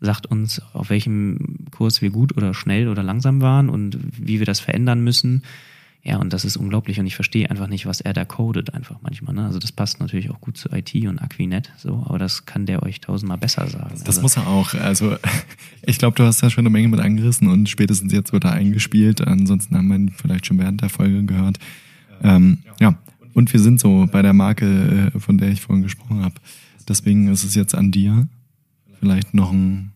sagt uns, auf welchem Kurs wir gut oder schnell oder langsam waren und wie wir das verändern müssen. Ja, und das ist unglaublich und ich verstehe einfach nicht, was er da codet einfach manchmal. Ne? Also das passt natürlich auch gut zu IT und Aquinet, so, aber das kann der euch tausendmal besser sagen. Das also, muss er auch. Also ich glaube, du hast da schon eine Menge mit angerissen und spätestens jetzt wird er eingespielt. Ansonsten haben wir ihn vielleicht schon während der Folge gehört. Ähm, ja, und wir sind so bei der Marke, äh, von der ich vorhin gesprochen habe. Deswegen ist es jetzt an dir, vielleicht noch ein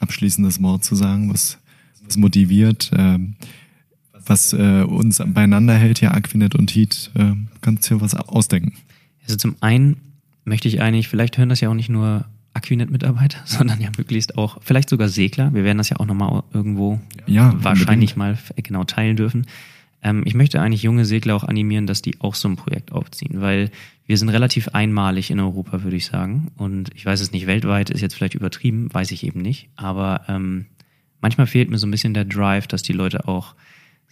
abschließendes Wort zu sagen, was, was motiviert. Ähm, was äh, uns beieinander hält, ja, Aquinet und Heat, äh, kannst du was ausdenken? Also zum einen möchte ich eigentlich, vielleicht hören das ja auch nicht nur Aquinet-Mitarbeiter, sondern ja möglichst auch, vielleicht sogar Segler. Wir werden das ja auch nochmal irgendwo ja, wahrscheinlich unbedingt. mal genau teilen dürfen. Ähm, ich möchte eigentlich junge Segler auch animieren, dass die auch so ein Projekt aufziehen, weil wir sind relativ einmalig in Europa, würde ich sagen. Und ich weiß es nicht, weltweit ist jetzt vielleicht übertrieben, weiß ich eben nicht. Aber ähm, manchmal fehlt mir so ein bisschen der Drive, dass die Leute auch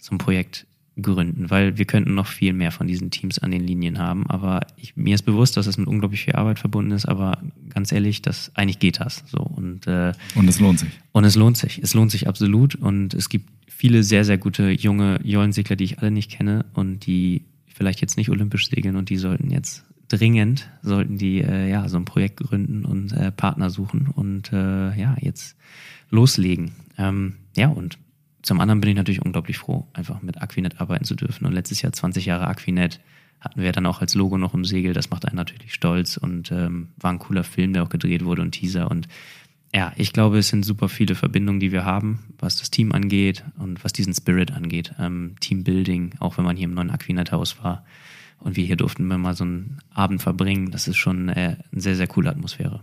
so ein Projekt gründen, weil wir könnten noch viel mehr von diesen Teams an den Linien haben. Aber ich, mir ist bewusst, dass es mit unglaublich viel Arbeit verbunden ist, aber ganz ehrlich, das eigentlich geht das so. Und, äh, und es lohnt sich. Und es lohnt sich. Es lohnt sich absolut. Und es gibt viele sehr, sehr gute junge Jollensegler, die ich alle nicht kenne und die vielleicht jetzt nicht olympisch segeln und die sollten jetzt dringend, sollten die äh, ja so ein Projekt gründen und äh, Partner suchen und äh, ja, jetzt loslegen. Ähm, ja, und zum anderen bin ich natürlich unglaublich froh, einfach mit Aquinet arbeiten zu dürfen. Und letztes Jahr 20 Jahre Aquinet hatten wir dann auch als Logo noch im Segel. Das macht einen natürlich stolz und ähm, war ein cooler Film, der auch gedreht wurde und Teaser. Und ja, ich glaube, es sind super viele Verbindungen, die wir haben, was das Team angeht und was diesen Spirit angeht. Ähm, Teambuilding, auch wenn man hier im neuen Aquinet-Haus war. Und wir hier durften wir mal so einen Abend verbringen. Das ist schon äh, eine sehr, sehr coole Atmosphäre.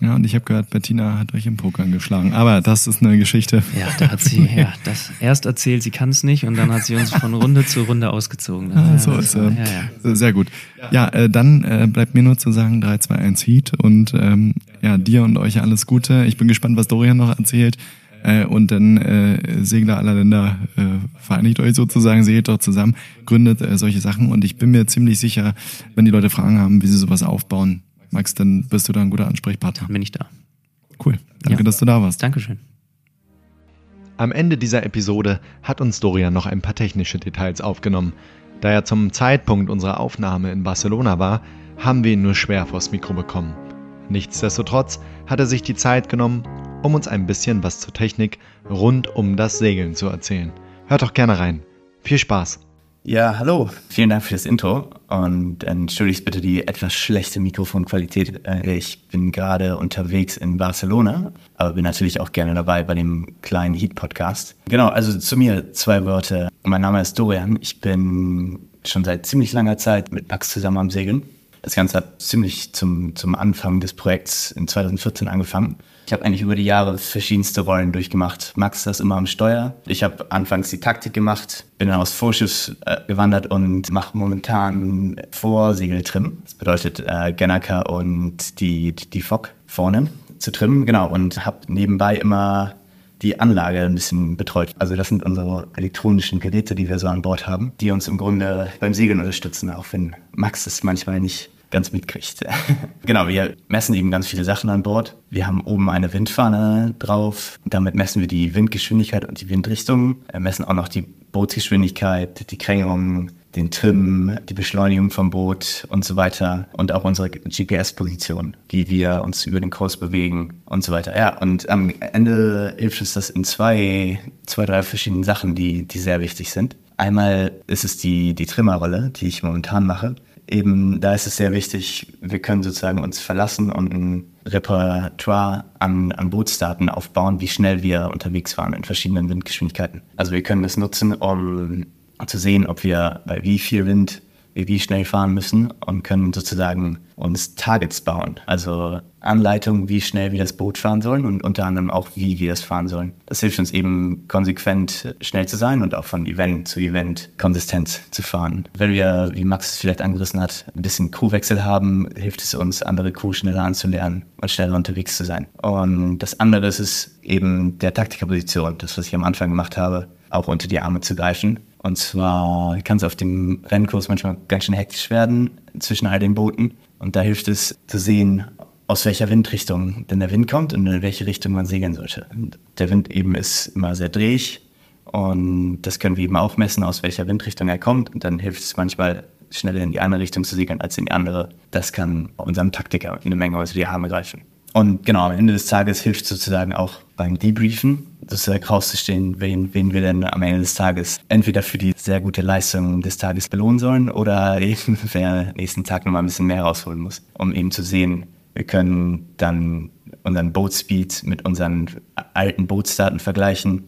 Ja, und ich habe gehört, Bettina hat euch im Poker geschlagen. Aber das ist eine Geschichte. Ja, da hat sie ja das erst erzählt, sie kann es nicht, und dann hat sie uns von Runde zu Runde ausgezogen. Ah, ja, so ist äh, ja, ja. Sehr gut. Ja, äh, dann äh, bleibt mir nur zu sagen 3, 2, 1 Heat und ähm, ja, dir und euch alles Gute. Ich bin gespannt, was Dorian noch erzählt. Äh, und dann äh, Segler aller Länder äh, vereinigt euch sozusagen, seht doch zusammen, gründet äh, solche Sachen. Und ich bin mir ziemlich sicher, wenn die Leute Fragen haben, wie sie sowas aufbauen, Max, dann bist du da ein guter Ansprechpartner. Dann bin ich da. Cool. Danke, ja. dass du da warst. Dankeschön. Am Ende dieser Episode hat uns Dorian noch ein paar technische Details aufgenommen. Da er zum Zeitpunkt unserer Aufnahme in Barcelona war, haben wir ihn nur schwer vors Mikro bekommen. Nichtsdestotrotz hat er sich die Zeit genommen, um uns ein bisschen was zur Technik rund um das Segeln zu erzählen. Hört doch gerne rein. Viel Spaß! Ja, hallo. Vielen Dank für das Intro und entschuldigt bitte die etwas schlechte Mikrofonqualität. Äh, ich bin gerade unterwegs in Barcelona, aber bin natürlich auch gerne dabei bei dem kleinen Heat-Podcast. Genau, also zu mir zwei Wörter. Mein Name ist Dorian. Ich bin schon seit ziemlich langer Zeit mit Max zusammen am Segeln. Das Ganze hat ziemlich zum, zum Anfang des Projekts in 2014 angefangen. Ich habe eigentlich über die Jahre verschiedenste Rollen durchgemacht. Max ist immer am Steuer. Ich habe anfangs die Taktik gemacht, bin dann aus Vorschiff äh, gewandert und mache momentan Vorsegeltrim. Das bedeutet äh, Gennaker und die, die Fock vorne zu trimmen. Genau, und habe nebenbei immer die Anlage ein bisschen betreut. Also das sind unsere elektronischen Geräte, die wir so an Bord haben, die uns im Grunde beim Segeln unterstützen, auch wenn Max es manchmal nicht ganz mitkriegt. genau, wir messen eben ganz viele Sachen an Bord. Wir haben oben eine Windfahne drauf. Damit messen wir die Windgeschwindigkeit und die Windrichtung. Wir messen auch noch die Bootsgeschwindigkeit, die Krängung, den Trim, die Beschleunigung vom Boot und so weiter und auch unsere GPS-Position, wie wir uns über den Kurs bewegen und so weiter. Ja, und am Ende hilft uns das in zwei, zwei, drei verschiedenen Sachen, die, die sehr wichtig sind. Einmal ist es die, die Trimmerrolle, die ich momentan mache eben, da ist es sehr wichtig, wir können sozusagen uns verlassen und ein Repertoire an, an Bootsdaten aufbauen, wie schnell wir unterwegs waren in verschiedenen Windgeschwindigkeiten. Also wir können das nutzen, um zu sehen, ob wir bei wie viel Wind wie schnell fahren müssen und können sozusagen uns Targets bauen. Also Anleitungen, wie schnell wir das Boot fahren sollen und unter anderem auch, wie wir es fahren sollen. Das hilft uns eben konsequent schnell zu sein und auch von Event zu Event konsistent zu fahren. Wenn wir, wie Max es vielleicht angerissen hat, ein bisschen Crewwechsel haben, hilft es uns, andere Crew schneller anzulernen und schneller unterwegs zu sein. Und das andere ist eben der Taktikerposition, das, was ich am Anfang gemacht habe, auch unter die Arme zu greifen und zwar kann es auf dem Rennkurs manchmal ganz schön hektisch werden zwischen all den Booten. Und da hilft es zu sehen, aus welcher Windrichtung denn der Wind kommt und in welche Richtung man segeln sollte. Und der Wind eben ist immer sehr drehig und das können wir eben auch messen, aus welcher Windrichtung er kommt. Und dann hilft es manchmal, schneller in die eine Richtung zu segeln als in die andere. Das kann unserem Taktiker eine Menge unter die Arme greifen. Und genau, am Ende des Tages hilft sozusagen auch beim Debriefen, sozusagen rauszustehen, wen, wen wir denn am Ende des Tages entweder für die sehr gute Leistung des Tages belohnen sollen oder eben wer nächsten Tag nochmal ein bisschen mehr rausholen muss, um eben zu sehen, wir können dann unseren Boatspeed mit unseren alten Bootsdaten vergleichen,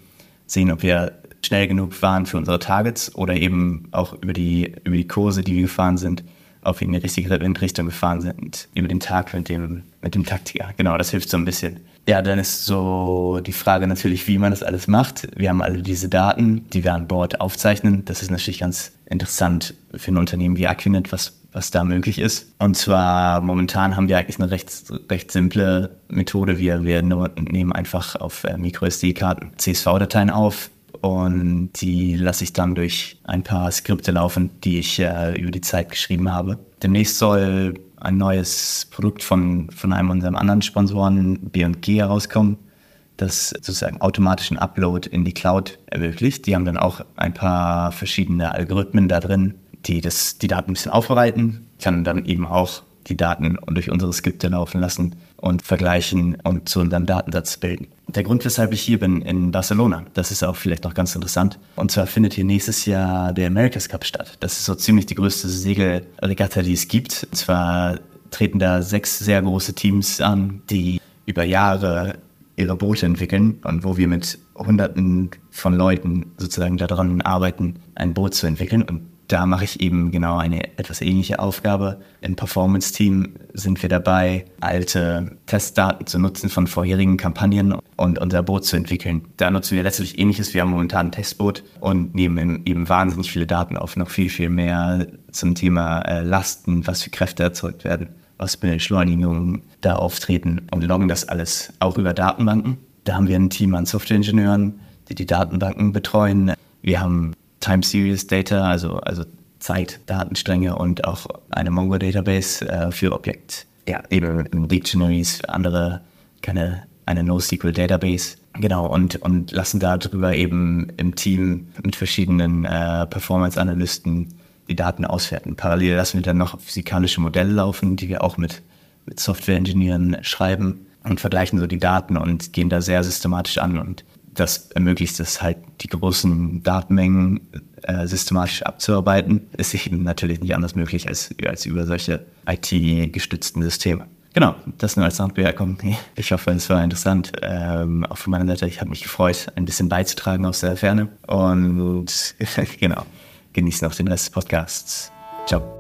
sehen, ob wir schnell genug waren für unsere Targets oder eben auch über die, über die Kurse, die wir gefahren sind, auf in die richtige Windrichtung gefahren sind, über den Tag mit dem, mit dem Taktiker. Genau, das hilft so ein bisschen. Ja, dann ist so die Frage natürlich, wie man das alles macht. Wir haben alle diese Daten, die wir an Bord aufzeichnen. Das ist natürlich ganz interessant für ein Unternehmen wie Aquinet, was, was da möglich ist. Und zwar momentan haben wir eigentlich eine recht, recht simple Methode. Wir, wir nehmen einfach auf äh, MicroSD-Karten CSV-Dateien auf, und die lasse ich dann durch ein paar Skripte laufen, die ich äh, über die Zeit geschrieben habe. Demnächst soll ein neues Produkt von, von einem unserer anderen Sponsoren, B&G, herauskommen, das sozusagen automatischen Upload in die Cloud ermöglicht. Die haben dann auch ein paar verschiedene Algorithmen da drin, die das, die Daten ein bisschen aufbereiten, kann dann eben auch die Daten durch unsere Skripte laufen lassen und vergleichen und zu unserem Datensatz bilden. Der Grund, weshalb ich hier bin in Barcelona, das ist auch vielleicht noch ganz interessant. Und zwar findet hier nächstes Jahr der America's Cup statt. Das ist so ziemlich die größte Segelregatta, die es gibt. Und zwar treten da sechs sehr große Teams an, die über Jahre ihre Boote entwickeln und wo wir mit Hunderten von Leuten sozusagen daran arbeiten, ein Boot zu entwickeln. Und da mache ich eben genau eine etwas ähnliche Aufgabe. Im Performance-Team sind wir dabei, alte Testdaten zu nutzen von vorherigen Kampagnen und unser Boot zu entwickeln. Da nutzen wir letztlich ähnliches. Wir haben momentan ein Testboot und nehmen eben wahnsinnig viele Daten auf, noch viel, viel mehr zum Thema äh, Lasten, was für Kräfte erzeugt werden, was für Beschleunigungen da auftreten und loggen das alles auch über Datenbanken. Da haben wir ein Team an Softwareingenieuren, die die Datenbanken betreuen. Wir haben Time Series Data, also, also Zeitdatenstränge und auch eine Mongo Database äh, für Objekt, ja, eben Dictionaries, andere, keine, eine NoSQL Database. Genau, und, und lassen darüber eben im Team mit verschiedenen äh, Performance-Analysten die Daten auswerten. Parallel lassen wir dann noch physikalische Modelle laufen, die wir auch mit, mit Software-Ingenieuren schreiben und vergleichen so die Daten und gehen da sehr systematisch an und das ermöglicht es halt, die großen Datenmengen äh, systematisch abzuarbeiten. Ist eben natürlich nicht anders möglich als, als über solche IT-gestützten Systeme. Genau, das nur als Randbemerkung. Ich hoffe, es war interessant. Ähm, auch von meiner Seite, ich habe mich gefreut, ein bisschen beizutragen aus der Ferne. Und genau, genießen auch den Rest des Podcasts. Ciao.